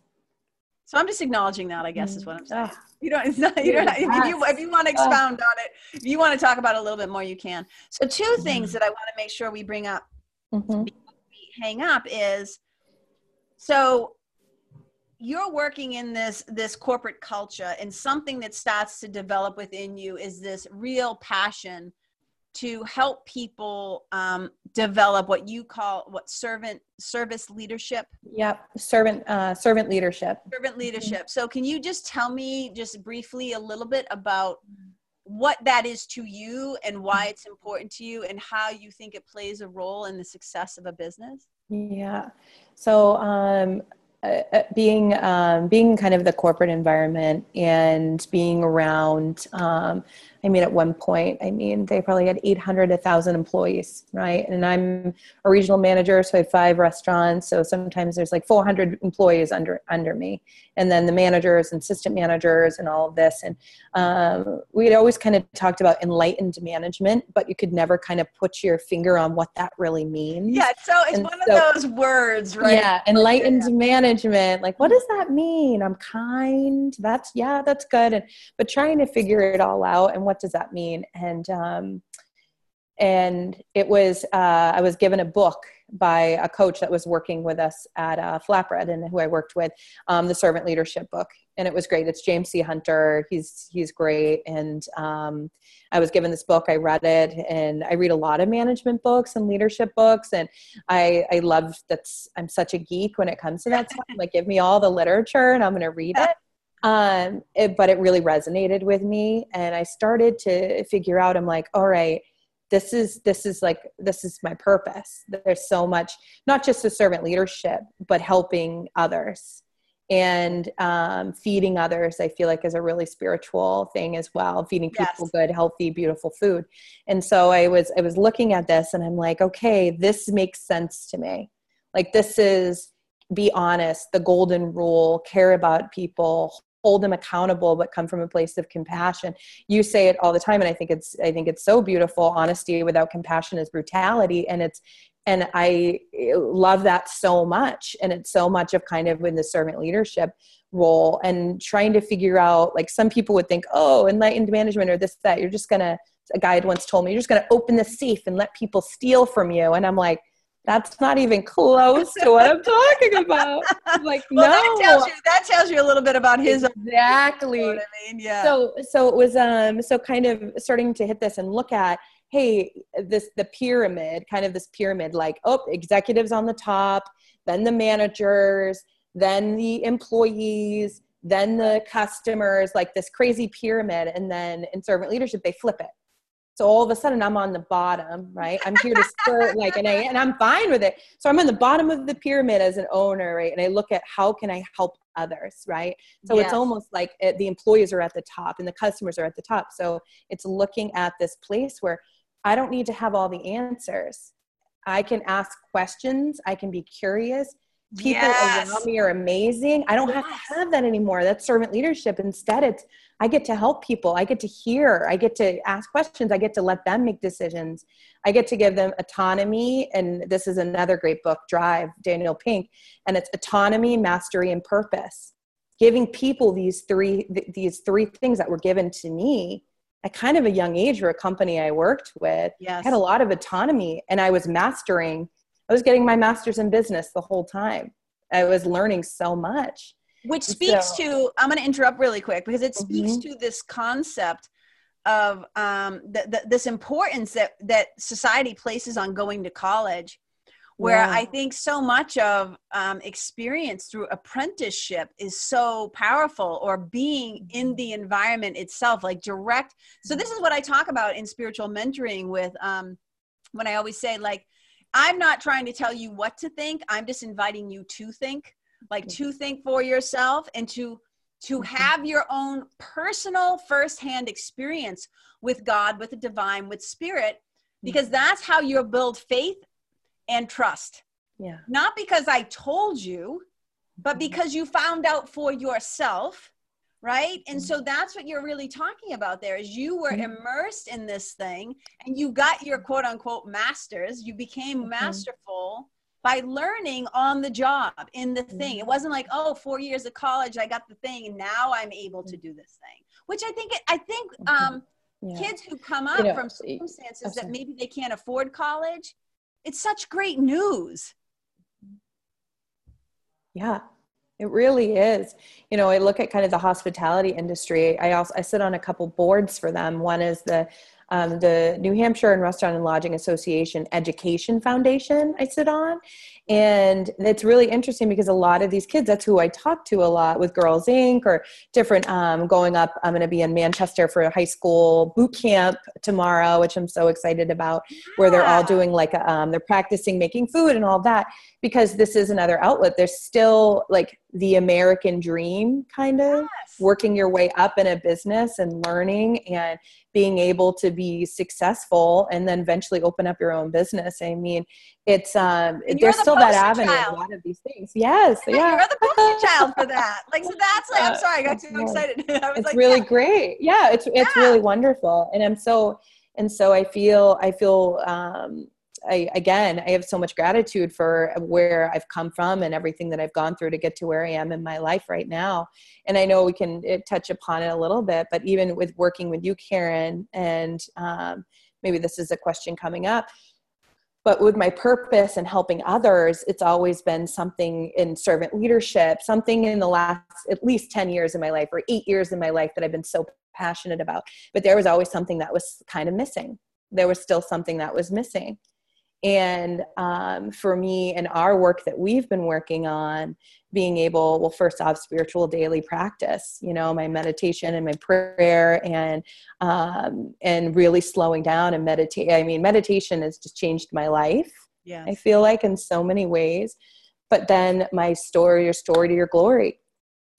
So I'm just acknowledging that, I guess, is what I'm saying. Oh. You don't, it's not, you don't, if you, if you want to expound oh. on it, if you want to talk about it a little bit more, you can. So two mm-hmm. things that I want to make sure we bring up mm-hmm. we hang up is, so you're working in this, this corporate culture and something that starts to develop within you is this real passion to help people um, develop what you call what servant service leadership? Yep servant uh, servant leadership. Servant leadership. So can you just tell me just briefly a little bit about what that is to you and why it's important to you and how you think it plays a role in the success of a business? Yeah. So um, uh, uh, being um, being kind of the corporate environment and being around um, I mean, at one point, I mean, they probably had 800, 1,000 employees, right? And I'm a regional manager, so I have five restaurants. So sometimes there's like 400 employees under under me, and then the managers and assistant managers and all of this. And um, we had always kind of talked about enlightened management, but you could never kind of put your finger on what that really means. Yeah, so it's and one so, of those words, right? Yeah, enlightened yeah. management. Like, what does that mean? I'm kind. That's yeah, that's good. And but trying to figure it all out and what does that mean? And um, and it was uh, I was given a book by a coach that was working with us at uh, Flatbread and who I worked with, um, the Servant Leadership book, and it was great. It's James C. Hunter. He's he's great, and um, I was given this book. I read it, and I read a lot of management books and leadership books, and I I love that's I'm such a geek when it comes to that stuff. Like, give me all the literature, and I'm going to read it um, it, but it really resonated with me and i started to figure out i'm like all right this is this is like this is my purpose. There's so much not just the servant leadership but helping others. And um, feeding others i feel like is a really spiritual thing as well feeding people yes. good healthy beautiful food. And so i was i was looking at this and i'm like okay this makes sense to me. Like this is be honest the golden rule care about people hold them accountable but come from a place of compassion. You say it all the time and i think it's i think it's so beautiful. Honesty without compassion is brutality and it's and i eh, love that so much and it's so much of kind of in the servant leadership role and trying to figure out like some people would think oh enlightened management or this that you're just gonna a had once told me you're just gonna open the safe and let people steal from you and i'm like that's not even close to what I'm talking about. I'm like, well, no. That tells, you, that tells you a little bit about his exactly. You know I mean? Yeah. So so it was um so kind of starting to hit this and look at hey this the pyramid kind of this pyramid like oh executives on the top then the managers then the employees then the customers like this crazy pyramid and then in servant leadership they flip it so all of a sudden I'm on the bottom, right? I'm here to stir like and I and I'm fine with it. So I'm on the bottom of the pyramid as an owner, right? And I look at how can I help others, right? So yes. it's almost like it, the employees are at the top and the customers are at the top. So it's looking at this place where I don't need to have all the answers. I can ask questions, I can be curious. People yes. around me are amazing. I don't yes. have to have that anymore. That's servant leadership. Instead, it's I get to help people. I get to hear. I get to ask questions. I get to let them make decisions. I get to give them autonomy. And this is another great book, Drive, Daniel Pink. And it's autonomy, mastery, and purpose. Giving people these three these three things that were given to me at kind of a young age for a company I worked with. Yes. I had a lot of autonomy and I was mastering. I was getting my master's in business the whole time. I was learning so much which speaks so, to i'm going to interrupt really quick because it speaks mm-hmm. to this concept of um, the, the, this importance that that society places on going to college where yeah. i think so much of um, experience through apprenticeship is so powerful or being in mm-hmm. the environment itself like direct so this is what i talk about in spiritual mentoring with um, when i always say like i'm not trying to tell you what to think i'm just inviting you to think like to think for yourself and to to mm-hmm. have your own personal firsthand experience with God, with the divine, with spirit, because that's how you build faith and trust. Yeah. Not because I told you, but mm-hmm. because you found out for yourself, right? And so mm-hmm. that's what you're really talking about there is you were immersed in this thing and you got your quote unquote masters, you became masterful by learning on the job in the thing. It mm-hmm. wasn't like, oh, four years of college, I got the thing, and now I'm able to do this thing. Which I think, I think mm-hmm. um, yeah. kids who come up you know, from circumstances that maybe they can't afford college, it's such great news. Yeah, it really is. You know, I look at kind of the hospitality industry. I also I sit on a couple boards for them. One is the um, the New Hampshire and Restaurant and Lodging Association Education Foundation I sit on. And it's really interesting because a lot of these kids, that's who I talk to a lot with Girls Inc. or different um, going up. I'm going to be in Manchester for a high school boot camp tomorrow, which I'm so excited about, yeah. where they're all doing like, um, they're practicing making food and all that because this is another outlet. There's still like the American dream kind of yes. working your way up in a business and learning and being able to be successful and then eventually open up your own business. I mean, it's um there's the still that avenue child. a lot of these things. Yes. Yeah. yeah. You're the poster child for that. Like so that's like I'm sorry, I got too excited. I it's like, really yeah. great. Yeah, it's it's yeah. really wonderful. And I'm so and so I feel I feel um I, again, I have so much gratitude for where I've come from and everything that I've gone through to get to where I am in my life right now. And I know we can eh, touch upon it a little bit, but even with working with you, Karen, and um, maybe this is a question coming up, but with my purpose and helping others, it's always been something in servant leadership, something in the last at least 10 years in my life or eight years in my life that I've been so passionate about. But there was always something that was kind of missing. There was still something that was missing. And um, for me and our work that we've been working on, being able, well, first off, spiritual daily practice, you know, my meditation and my prayer and um, and really slowing down and meditate. I mean, meditation has just changed my life. Yeah, I feel like in so many ways. But then my story, your story to your glory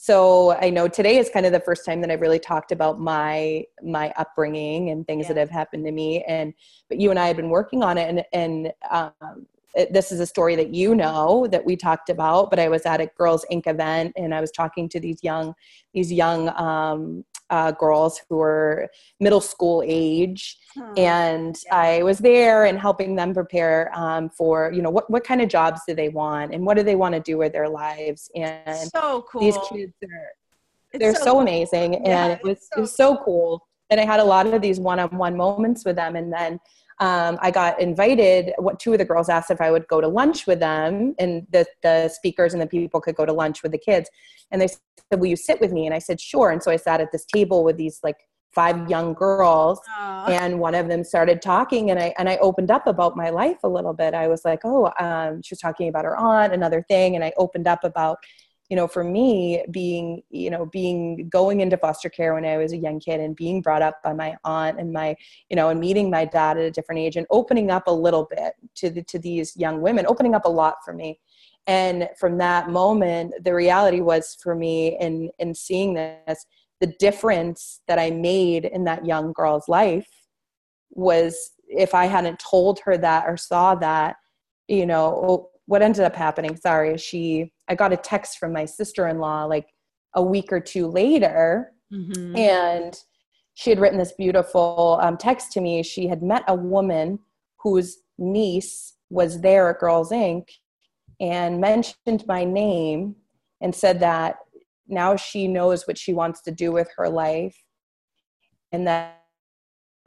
so i know today is kind of the first time that i've really talked about my my upbringing and things yeah. that have happened to me and but you and i have been working on it and and um, it, this is a story that you know that we talked about but i was at a girls inc event and i was talking to these young these young um, uh, girls who were middle school age. And yeah. i was there and helping them prepare um, for you know what, what kind of jobs do they want and what do they want to do with their lives? And so cool. these kids are they're so, so cool. amazing. Yeah, and it was so, it was so cool. And i had a lot of these one-on-one moments with them. And then um, I got invited. What two of the girls asked if I would go to lunch with them, and the the speakers and the people could go to lunch with the kids. And they said, "Will you sit with me?" And I said, "Sure." And so I sat at this table with these like five young girls, Aww. and one of them started talking, and I and I opened up about my life a little bit. I was like, "Oh," um, she was talking about her aunt, another thing, and I opened up about you know for me being you know being going into foster care when i was a young kid and being brought up by my aunt and my you know and meeting my dad at a different age and opening up a little bit to the, to these young women opening up a lot for me. And from that moment the reality was for me in in seeing this the difference that i made in that young girl's life was if i hadn't told her that or saw that you know what ended up happening sorry she i got a text from my sister-in-law like a week or two later. Mm-hmm. and she had written this beautiful um, text to me. She had met a woman whose niece was there at girls inc. and mentioned my name and said that now she knows what she wants to do with her life and that,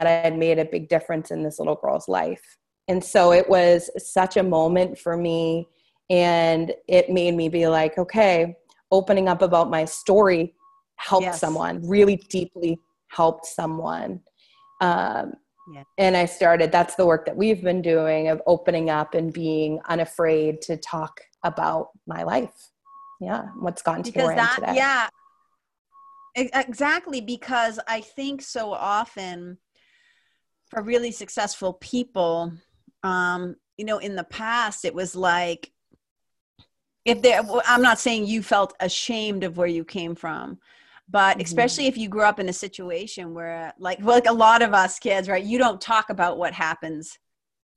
that i had made a big difference in this little girl's life and so it was such a moment for me. And it made me be like, okay, opening up about my story helped yes. someone, really deeply helped someone. Um, yeah. And I started, that's the work that we've been doing of opening up and being unafraid to talk about my life. Yeah. What's gotten to because where that, I am today. Yeah. Exactly. Because I think so often for really successful people, um, you know, in the past, it was like, if there, I'm not saying you felt ashamed of where you came from, but mm-hmm. especially if you grew up in a situation where, like, like a lot of us kids, right? You don't talk about what happens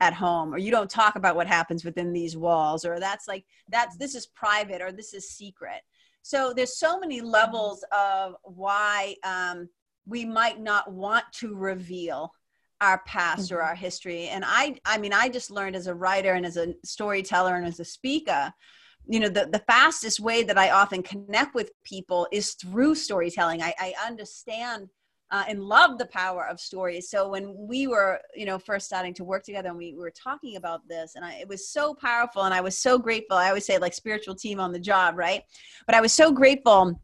at home or you don't talk about what happens within these walls or that's like that's this is private or this is secret so there's so many levels of why um, we might not want to reveal our past mm-hmm. or our history. And i i mean i just learned as a writer and as a storyteller and as a speaker you know the, the fastest way that i often connect with people is through storytelling. I, I understand uh, and love the power of stories. So when we were you know first starting to work together and we, we were talking about this and I, it was so powerful and i was so grateful. I always say like spiritual team on the job right? But i was so grateful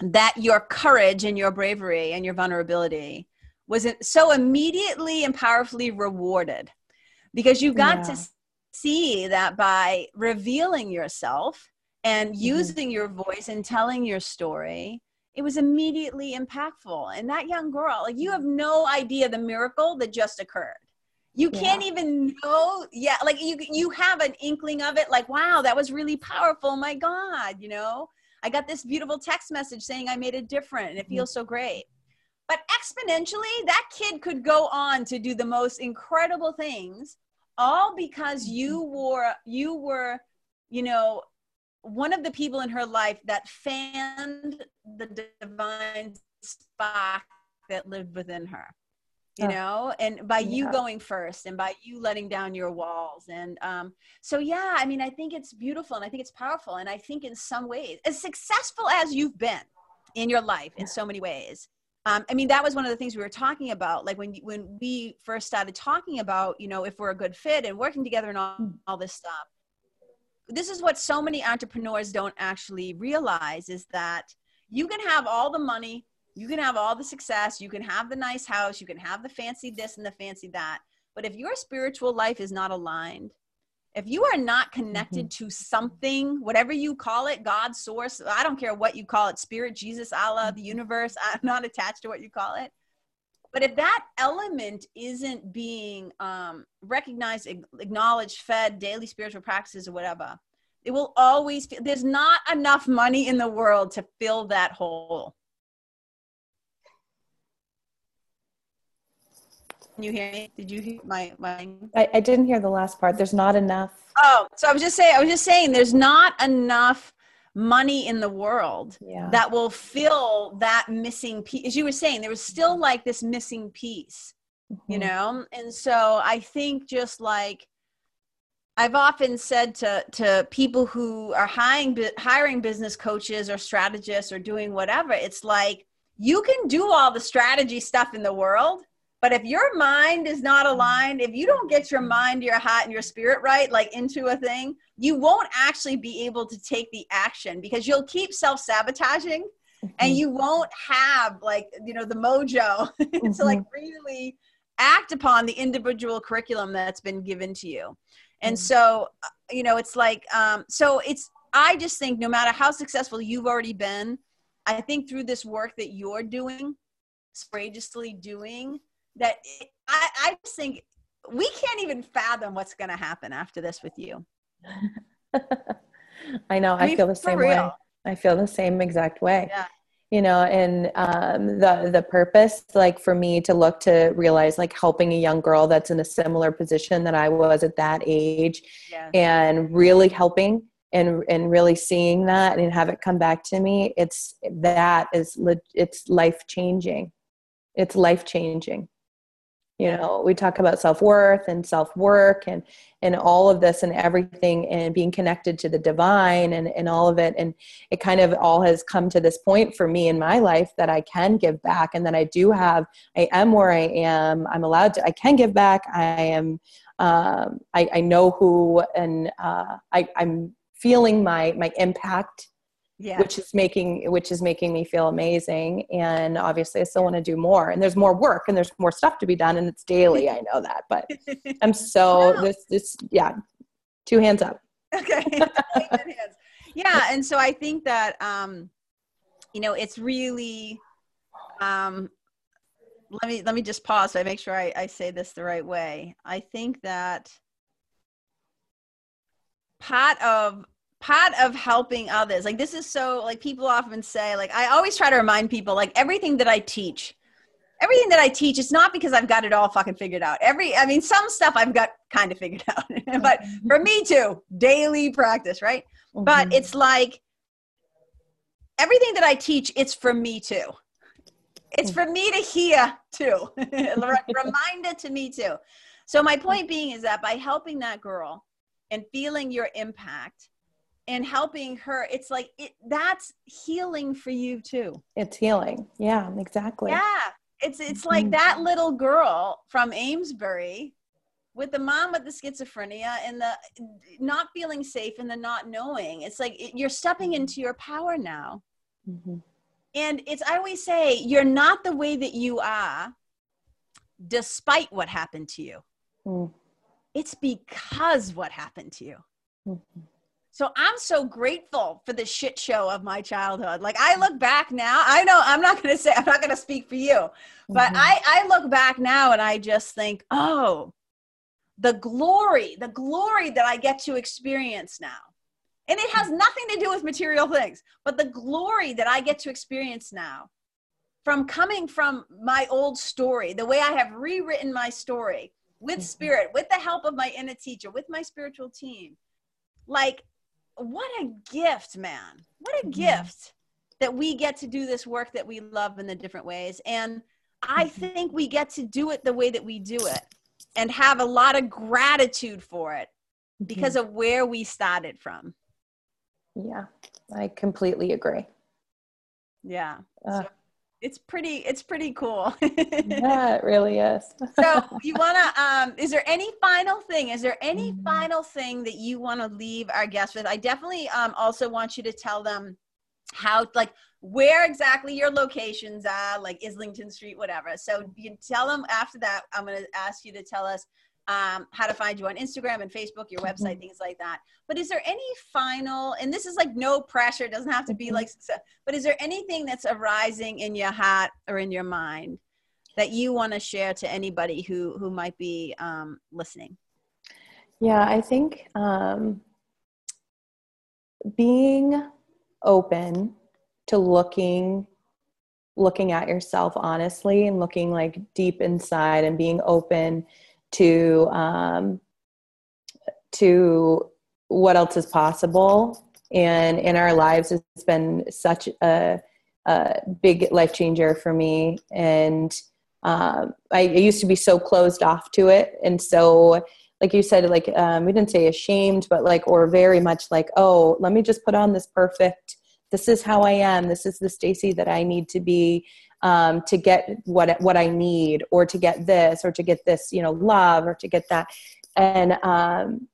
that your courage and your bravery and your vulnerability was it so immediately and powerfully rewarded. Because you got yeah. to see that by revealing yourself and mm-hmm. using your voice and telling your story it was immediately impactful. And that young girl like you have no idea the miracle that just occurred. You can't even know yeah like you you have an inkling of it like wow that was really powerful. My god you know? I got this beautiful text message saying i made it different and it mm-hmm. feels so great but exponentially that kid could go on to do the most incredible things all because you Mm-hmm. were you were you know one of the people in her life that fanned the divine spark that lived within her you know? And by you Yeah. going first and by you letting down your walls. And um so yeah i mean i think it's beautiful and i think it's powerful. And i think in some ways as successful as you've been in your life in so many ways um, I mean, that was one of the things we were talking about. Like when when we first started talking about, you know, if we're a good fit and working together and all, all this stuff. This is what so many entrepreneurs don't actually realize is that you can have all the money, you can have all the success, you can have the nice house, you can have the fancy this and the fancy that. But if your spiritual life is not aligned, if you are not connected to something, whatever you call it, God, source, I don't care what you call it, spirit, Jesus, Allah, the universe, I'm not attached to what you call it. But if that element isn't being um, recognized, acknowledged, fed, daily spiritual practices or whatever, it will always, feel, there's not enough money in the world to fill that hole. Can you hear me? Did you hear my, my I, I didn't hear the last part. There's not enough. Oh, so I was just saying, I was just saying, there's not enough money in the world Yeah. that will fill that missing piece. As you were saying, there was still like this missing piece, you Mhm. know? And so I think just like I've often said to, to people who are hiring, hiring business coaches or strategists or doing whatever, it's like you can do all the strategy stuff in the world. But if your mind is not aligned, if you don't get your mind, your heart, and your spirit right, like into a thing, you won't actually be able to take the action because you'll keep self sabotaging and Mhm. you won't have like you know the mojo to like really act upon the individual curriculum that's been given to you and Mhm. so uh, you know it's like um so it's i just think no matter how successful you've already been i think through this work that you're doing courageously doing that it, i i just think we can't even fathom what's going to happen after this with you I know. I, mean, feel the same way. I feel the same exact way. Yeah. You know, and um, the the purpose, like for me to look to realize, like helping a young girl that's in a similar position that I was at that age, yeah and really helping and and really seeing that and have it come back to me. It's that is it's life changing. It's life changing you know we talk about self-worth and self-work and and all of this and everything and being connected to the divine and and all of it. And it kind of all has come to this point for me in my life that i can give back and that i do have i am where i am. I'm allowed to i can give back. I am um, I, I know who and uh, I, i'm feeling my my impact yeah. which is making which is making me feel amazing. And obviously i still want to do more and there's more work and there's more stuff to be done and it's daily i know that but i'm so this this yeah two hands up. Okay. Hands. yeah and so i think that um you know it's really um let me let me just pause so i make sure I, I say this the right way. I think that part of part of helping others. Like this is so like people often say like i always try to remind people like everything that i teach everything that i teach it's not because i've got it all fucking figured out. Every i mean some stuff i've got kind of figured out but for me too daily practice right? But Mhm. it's like everything that i teach it's for me too. It's for me to hear too. Reminder to me too. So my point being is that by helping that girl and feeling your impact and helping her it's like it that's healing for you too it's healing yeah exactly yeah it's it's like Mhm. that little girl from amesbury with the mom with the schizophrenia and the not feeling safe and the not knowing it's like it, you're stepping into your power now Mhm. and it's i always say you're not the way that you are despite what happened to you Mm. it's because what happened to you Mhm. So i'm so grateful for the shit show of my childhood like i look back now i know i'm not going to say i'm not going to speak for you but Mhm. I, I look back now and i just think oh the glory the glory that i get to experience now and it has nothing to do with material things but the glory that i get to experience now from coming from my old story, the way I have rewritten my story with mm-hmm. spirit, with the help of my inner teacher, with my spiritual team. Like, what a gift, man. What a gift that we get to do this work that we love in the different ways. And I mm-hmm. think we get to do it the way that we do it and have a lot of gratitude for it because mm-hmm. of where we started from. Yeah, I completely agree. Yeah. Uh, so it's pretty it's pretty cool. yeah, it really is. so you wanna um is there any final thing? Is there any mm-hmm. final thing that you want to leave our guests with? I definitely um also want you to tell them how like where exactly your locations are, like Islington Street, whatever. So you can tell them after that. I'm going to ask you to tell us um, how to find you on Instagram and Facebook, your website, mm-hmm. things like that. But is there any final, and this is like no pressure, it doesn't have to be mm-hmm. like, but is there anything that's arising in your heart or in your mind that you want to share to anybody who, who might be um, listening? Yeah, I think um, being open to looking looking at yourself honestly and looking like deep inside and being open to um, to what else is possible. And in our lives it's been such a, a big life changer for me. And um, I, I, used to be so closed off to it. And so like you said like um, we didn't say ashamed but like or very much like oh let me just put on this perfect this is how i am. This is the stacy that i need to be um, to get what what i need or to get this or to get this you know love or to get that and um,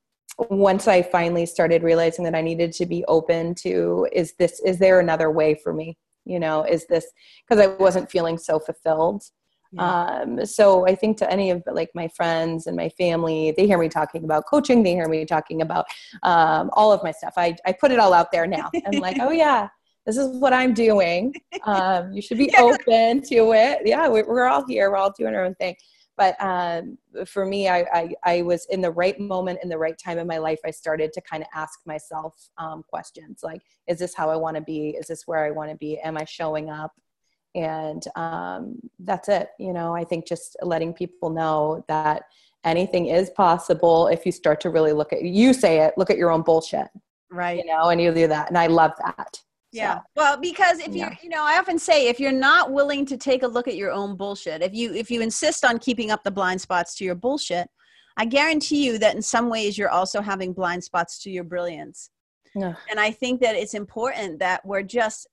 once i finally started realizing that i needed to be open to is this is there another way for me you know is this because i wasn't feeling so fulfilled yeah. Um, so I think to any of like my friends and my family, they hear me talking about coaching, they hear me talking about um, all of my stuff. I, I put it all out there now. I'm like, oh yeah, this is what I'm doing. Um, you should be yeah. open to it. Yeah, we, are all here. We're all doing our own thing. But um, for me, I, I, I, was in the right moment, in the right time in my life. I started to kind of ask myself um, questions like, is this how I want to be? Is this where I want to be? Am I showing up? and um, that's it you know i think just letting people know that anything is possible if you start to really look at you say it look at your own bullshit right you know and you do that and i love that yeah. So, well, because if yeah. you're, you know, I often say if you're not willing to take a look at your own bullshit, if you if you insist on keeping up the blind spots to your bullshit, I guarantee you that in some ways you're also having blind spots to your brilliance. Yeah. And I think that it's important that we're just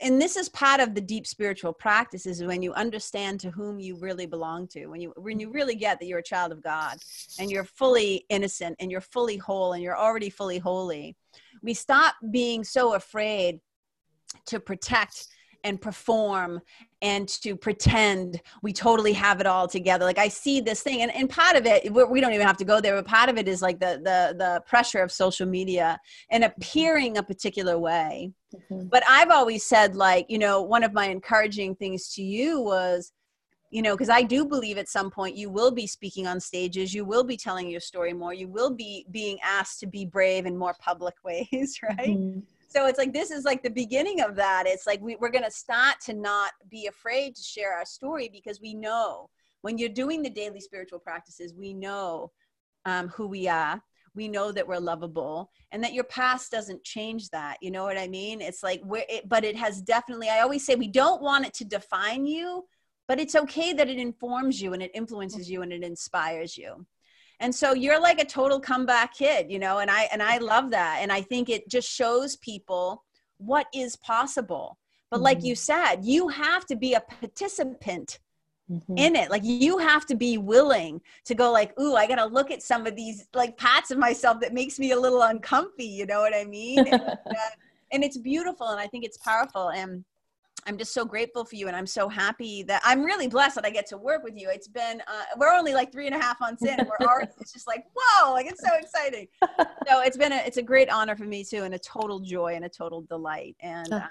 and this is part of the deep spiritual practice is when you understand to whom you really belong to when you when you really get that you're a child of god and you're fully innocent and you're fully whole and you're already fully holy we stop being so afraid to protect and perform and to pretend we totally have it all together. Like i see this thing and, and part of it we don't even have to go there but part of it is like the the the pressure of social media and appearing a particular way mm-hmm. but i've always said like you know one of my encouraging things to you was you know because i do believe at some point you will be speaking on stages you will be telling your story more you will be being asked to be brave in more public ways right? Mm-hmm. So it's like this is like the beginning of that. It's like we, we're going to start to not be afraid to share our story because we know when you're doing the daily spiritual practices we know um, who we are we know that we're lovable and that your past doesn't change that you know what i mean? It's like where it, but it has definitely i always say we don't want it to define you but it's okay that it informs you and it influences you and it inspires you. And so you're like a total comeback kid you know and i and i love that. And i think it just shows people what is possible. But mm-hmm. like you said you have to be a participant mm-hmm. in it like you have to be willing to go like ooh i gotta look at some of these like parts of myself that makes me a little uncomfy you know what i mean and, uh, and it's beautiful and i think it's powerful and I'm just so grateful for you, and I'm so happy that I'm really blessed that I get to work with you. It's been uh, we're only like three and a half months in, and we're already it's just like whoa, like it's so exciting. so it's been a it's a great honor for me too, and a total joy and a total delight, and um,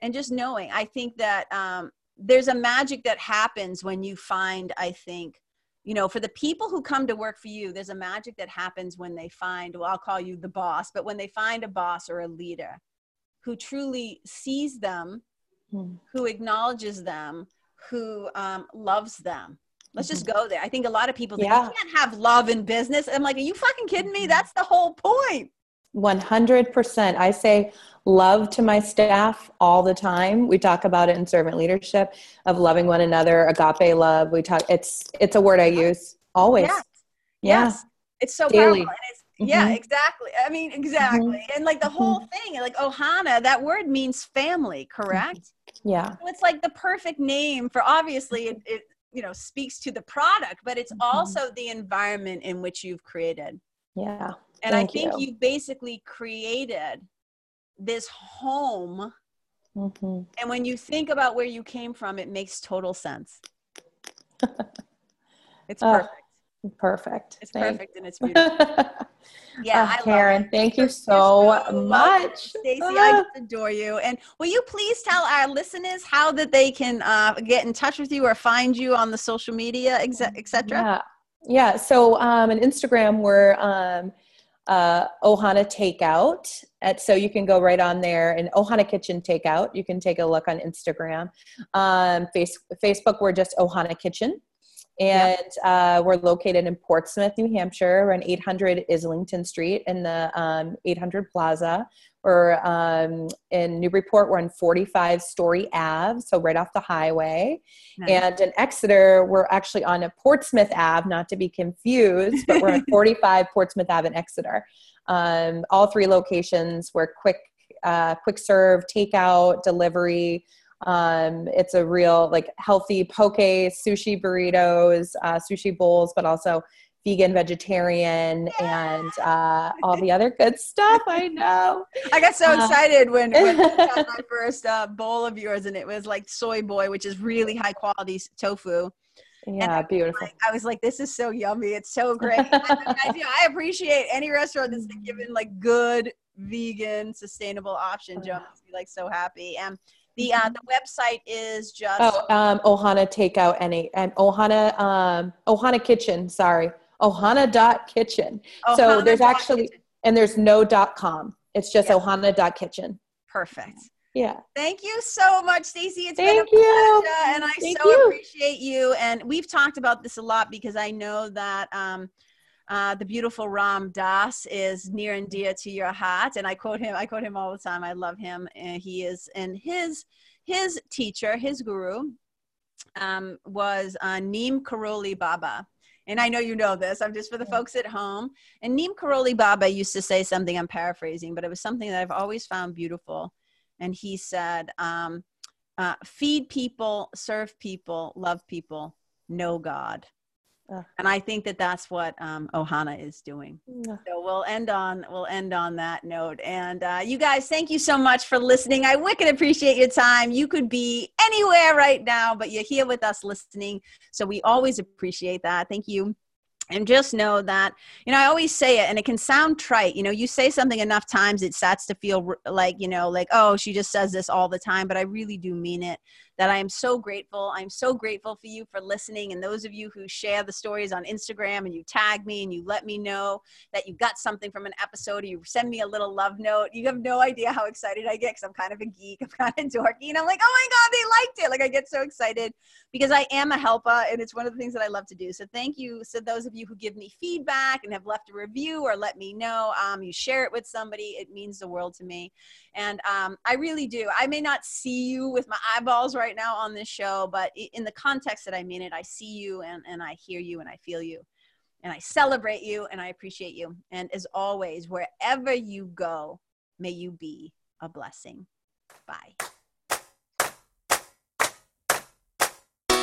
and just knowing. I think that um, there's a magic that happens when you find. I think you know, for the people who come to work for you, there's a magic that happens when they find, well, I'll call you the boss, but when they find a boss or a leader who truly sees them mm. who acknowledges them, who um, loves them. Let's mm-hmm. just go there. I think a lot of people think yeah. you can't have love in business. I'm like, are you fucking kidding me? Mm-hmm. That's the whole point. 100%. I say love to my staff all the time. We talk about it in servant leadership of loving one another, agape love. We talk it's it's a word I use always. Yes. Yeah. Yes. It's so Daily. powerful. Mm-hmm. Yeah, exactly. I mean, exactly. Mm-hmm. And like the whole mm-hmm. thing, like Ohana, that word means family, correct? Yeah. So it's like the perfect name for obviously it, it you know speaks to the product, but it's mm-hmm. also the environment in which you've created. Yeah. And Thank I think you. you basically created this home. Mm-hmm. And when you think about where you came from, it makes total sense. it's perfect. Uh, perfect. It's perfect and it's beautiful. Yeah, oh, Karen, thank you so, so much. Stacy, I just adore you. And will you please tell our listeners how that they can uh, get in touch with you or find you on the social media, etc.? Yeah. Yeah. So um, on Instagram, we're um, uh, Ohana Takeout. At, so you can go right on there and Ohana Kitchen Takeout. You can take a look on Instagram. Um, face, Facebook, we're just Ohana Kitchen and yep. uh, we're located in Portsmouth, New Hampshire, around 800 Islington Street in the um, 800 Plaza. We're um, in Newburyport, we're on 45 Storey Ave, so right off the highway. Nice. And in Exeter, we're actually on a Portsmouth Ave, not to be confused, but we're on 45 Portsmouth Ave in Exeter. Um, all three locations, we're quick, uh, quick serve, takeout, delivery. Um, it's a real like healthy poke, sushi burritos, uh, sushi bowls, but also vegan, vegetarian, and uh, all the other good stuff. I know. I got so uh, excited when, when I got my first uh, bowl of yours, and it was like soy boy, which is really high quality tofu. Yeah, beautiful. Like, I was like, this is so yummy. It's so great. I, I, I, appreciate any restaurant that's given like good vegan, sustainable option. Joe must be like so happy. And the uh, the website is just oh um, Ohana Takeout any and Ohana um, Ohana Kitchen. Sorry, Ohana dot kitchen. Ohana so there's actually kitchen. and there's no dot com. It's just yeah. Ohana dot kitchen. Perfect. Yeah. Thank you so much, Stacy. It's Thank been a pleasure, you. and I Thank so you. appreciate you. And we've talked about this a lot because I know that. Um, uh, the beautiful Ram Dass is near and dear to your heart, and I quote him. I quote him all the time. I love him, and he is. And his his teacher, his guru, um, was uh, Neem Karoli Baba. And I know you know this. I'm just for the folks at home. And Neem Karoli Baba used to say something. I'm paraphrasing, but it was something that I've always found beautiful. And he said, um, uh, "Feed people, serve people, love people, know God." Uh, and I think that that's what um, Ohana is doing. Uh, so we'll end on we'll end on that note. And uh, you guys, thank you so much for listening. I wicked appreciate your time. You could be anywhere right now, but you're here with us listening. So we always appreciate that. Thank you and just know that you know i always say it and it can sound trite you know you say something enough times it starts to feel like you know like oh she just says this all the time but i really do mean it that I am so grateful. I'm so grateful for you for listening and those of you who share the stories on Instagram and you tag me and you let me know that you got something from an episode or you send me a little love note. You have no idea how excited I get because I'm kind of a geek. I'm kind of dorky and I'm like, oh my God, they liked it. Like I get so excited because I am a helper and it's one of the things that I love to do. So thank you. So those of you who give me feedback and have left a review or let me know, um, you share it with somebody. It means the world to me. And um, I really do. I may not see you with my eyeballs right now on this show, but in the context that I mean it, I see you and, and I hear you and I feel you. And I celebrate you and I appreciate you. And as always, wherever you go, may you be a blessing. Bye.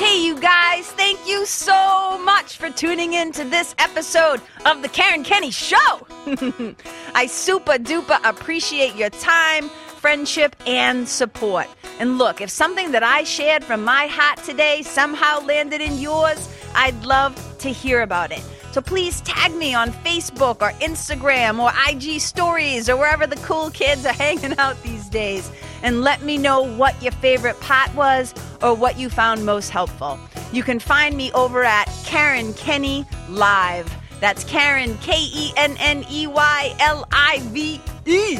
Hey, you guys, thank you so much for tuning in to this episode of The Karen Kenney Show. I super duper appreciate your time, friendship, and support. And look, if something that I shared from my heart today somehow landed in yours, I'd love to hear about it. So please tag me on Facebook or Instagram or IG stories or wherever the cool kids are hanging out these days and let me know what your favorite part was or what you found most helpful. You can find me over at Karen Kenney Live. That's Karen, K E N N E Y L I V E.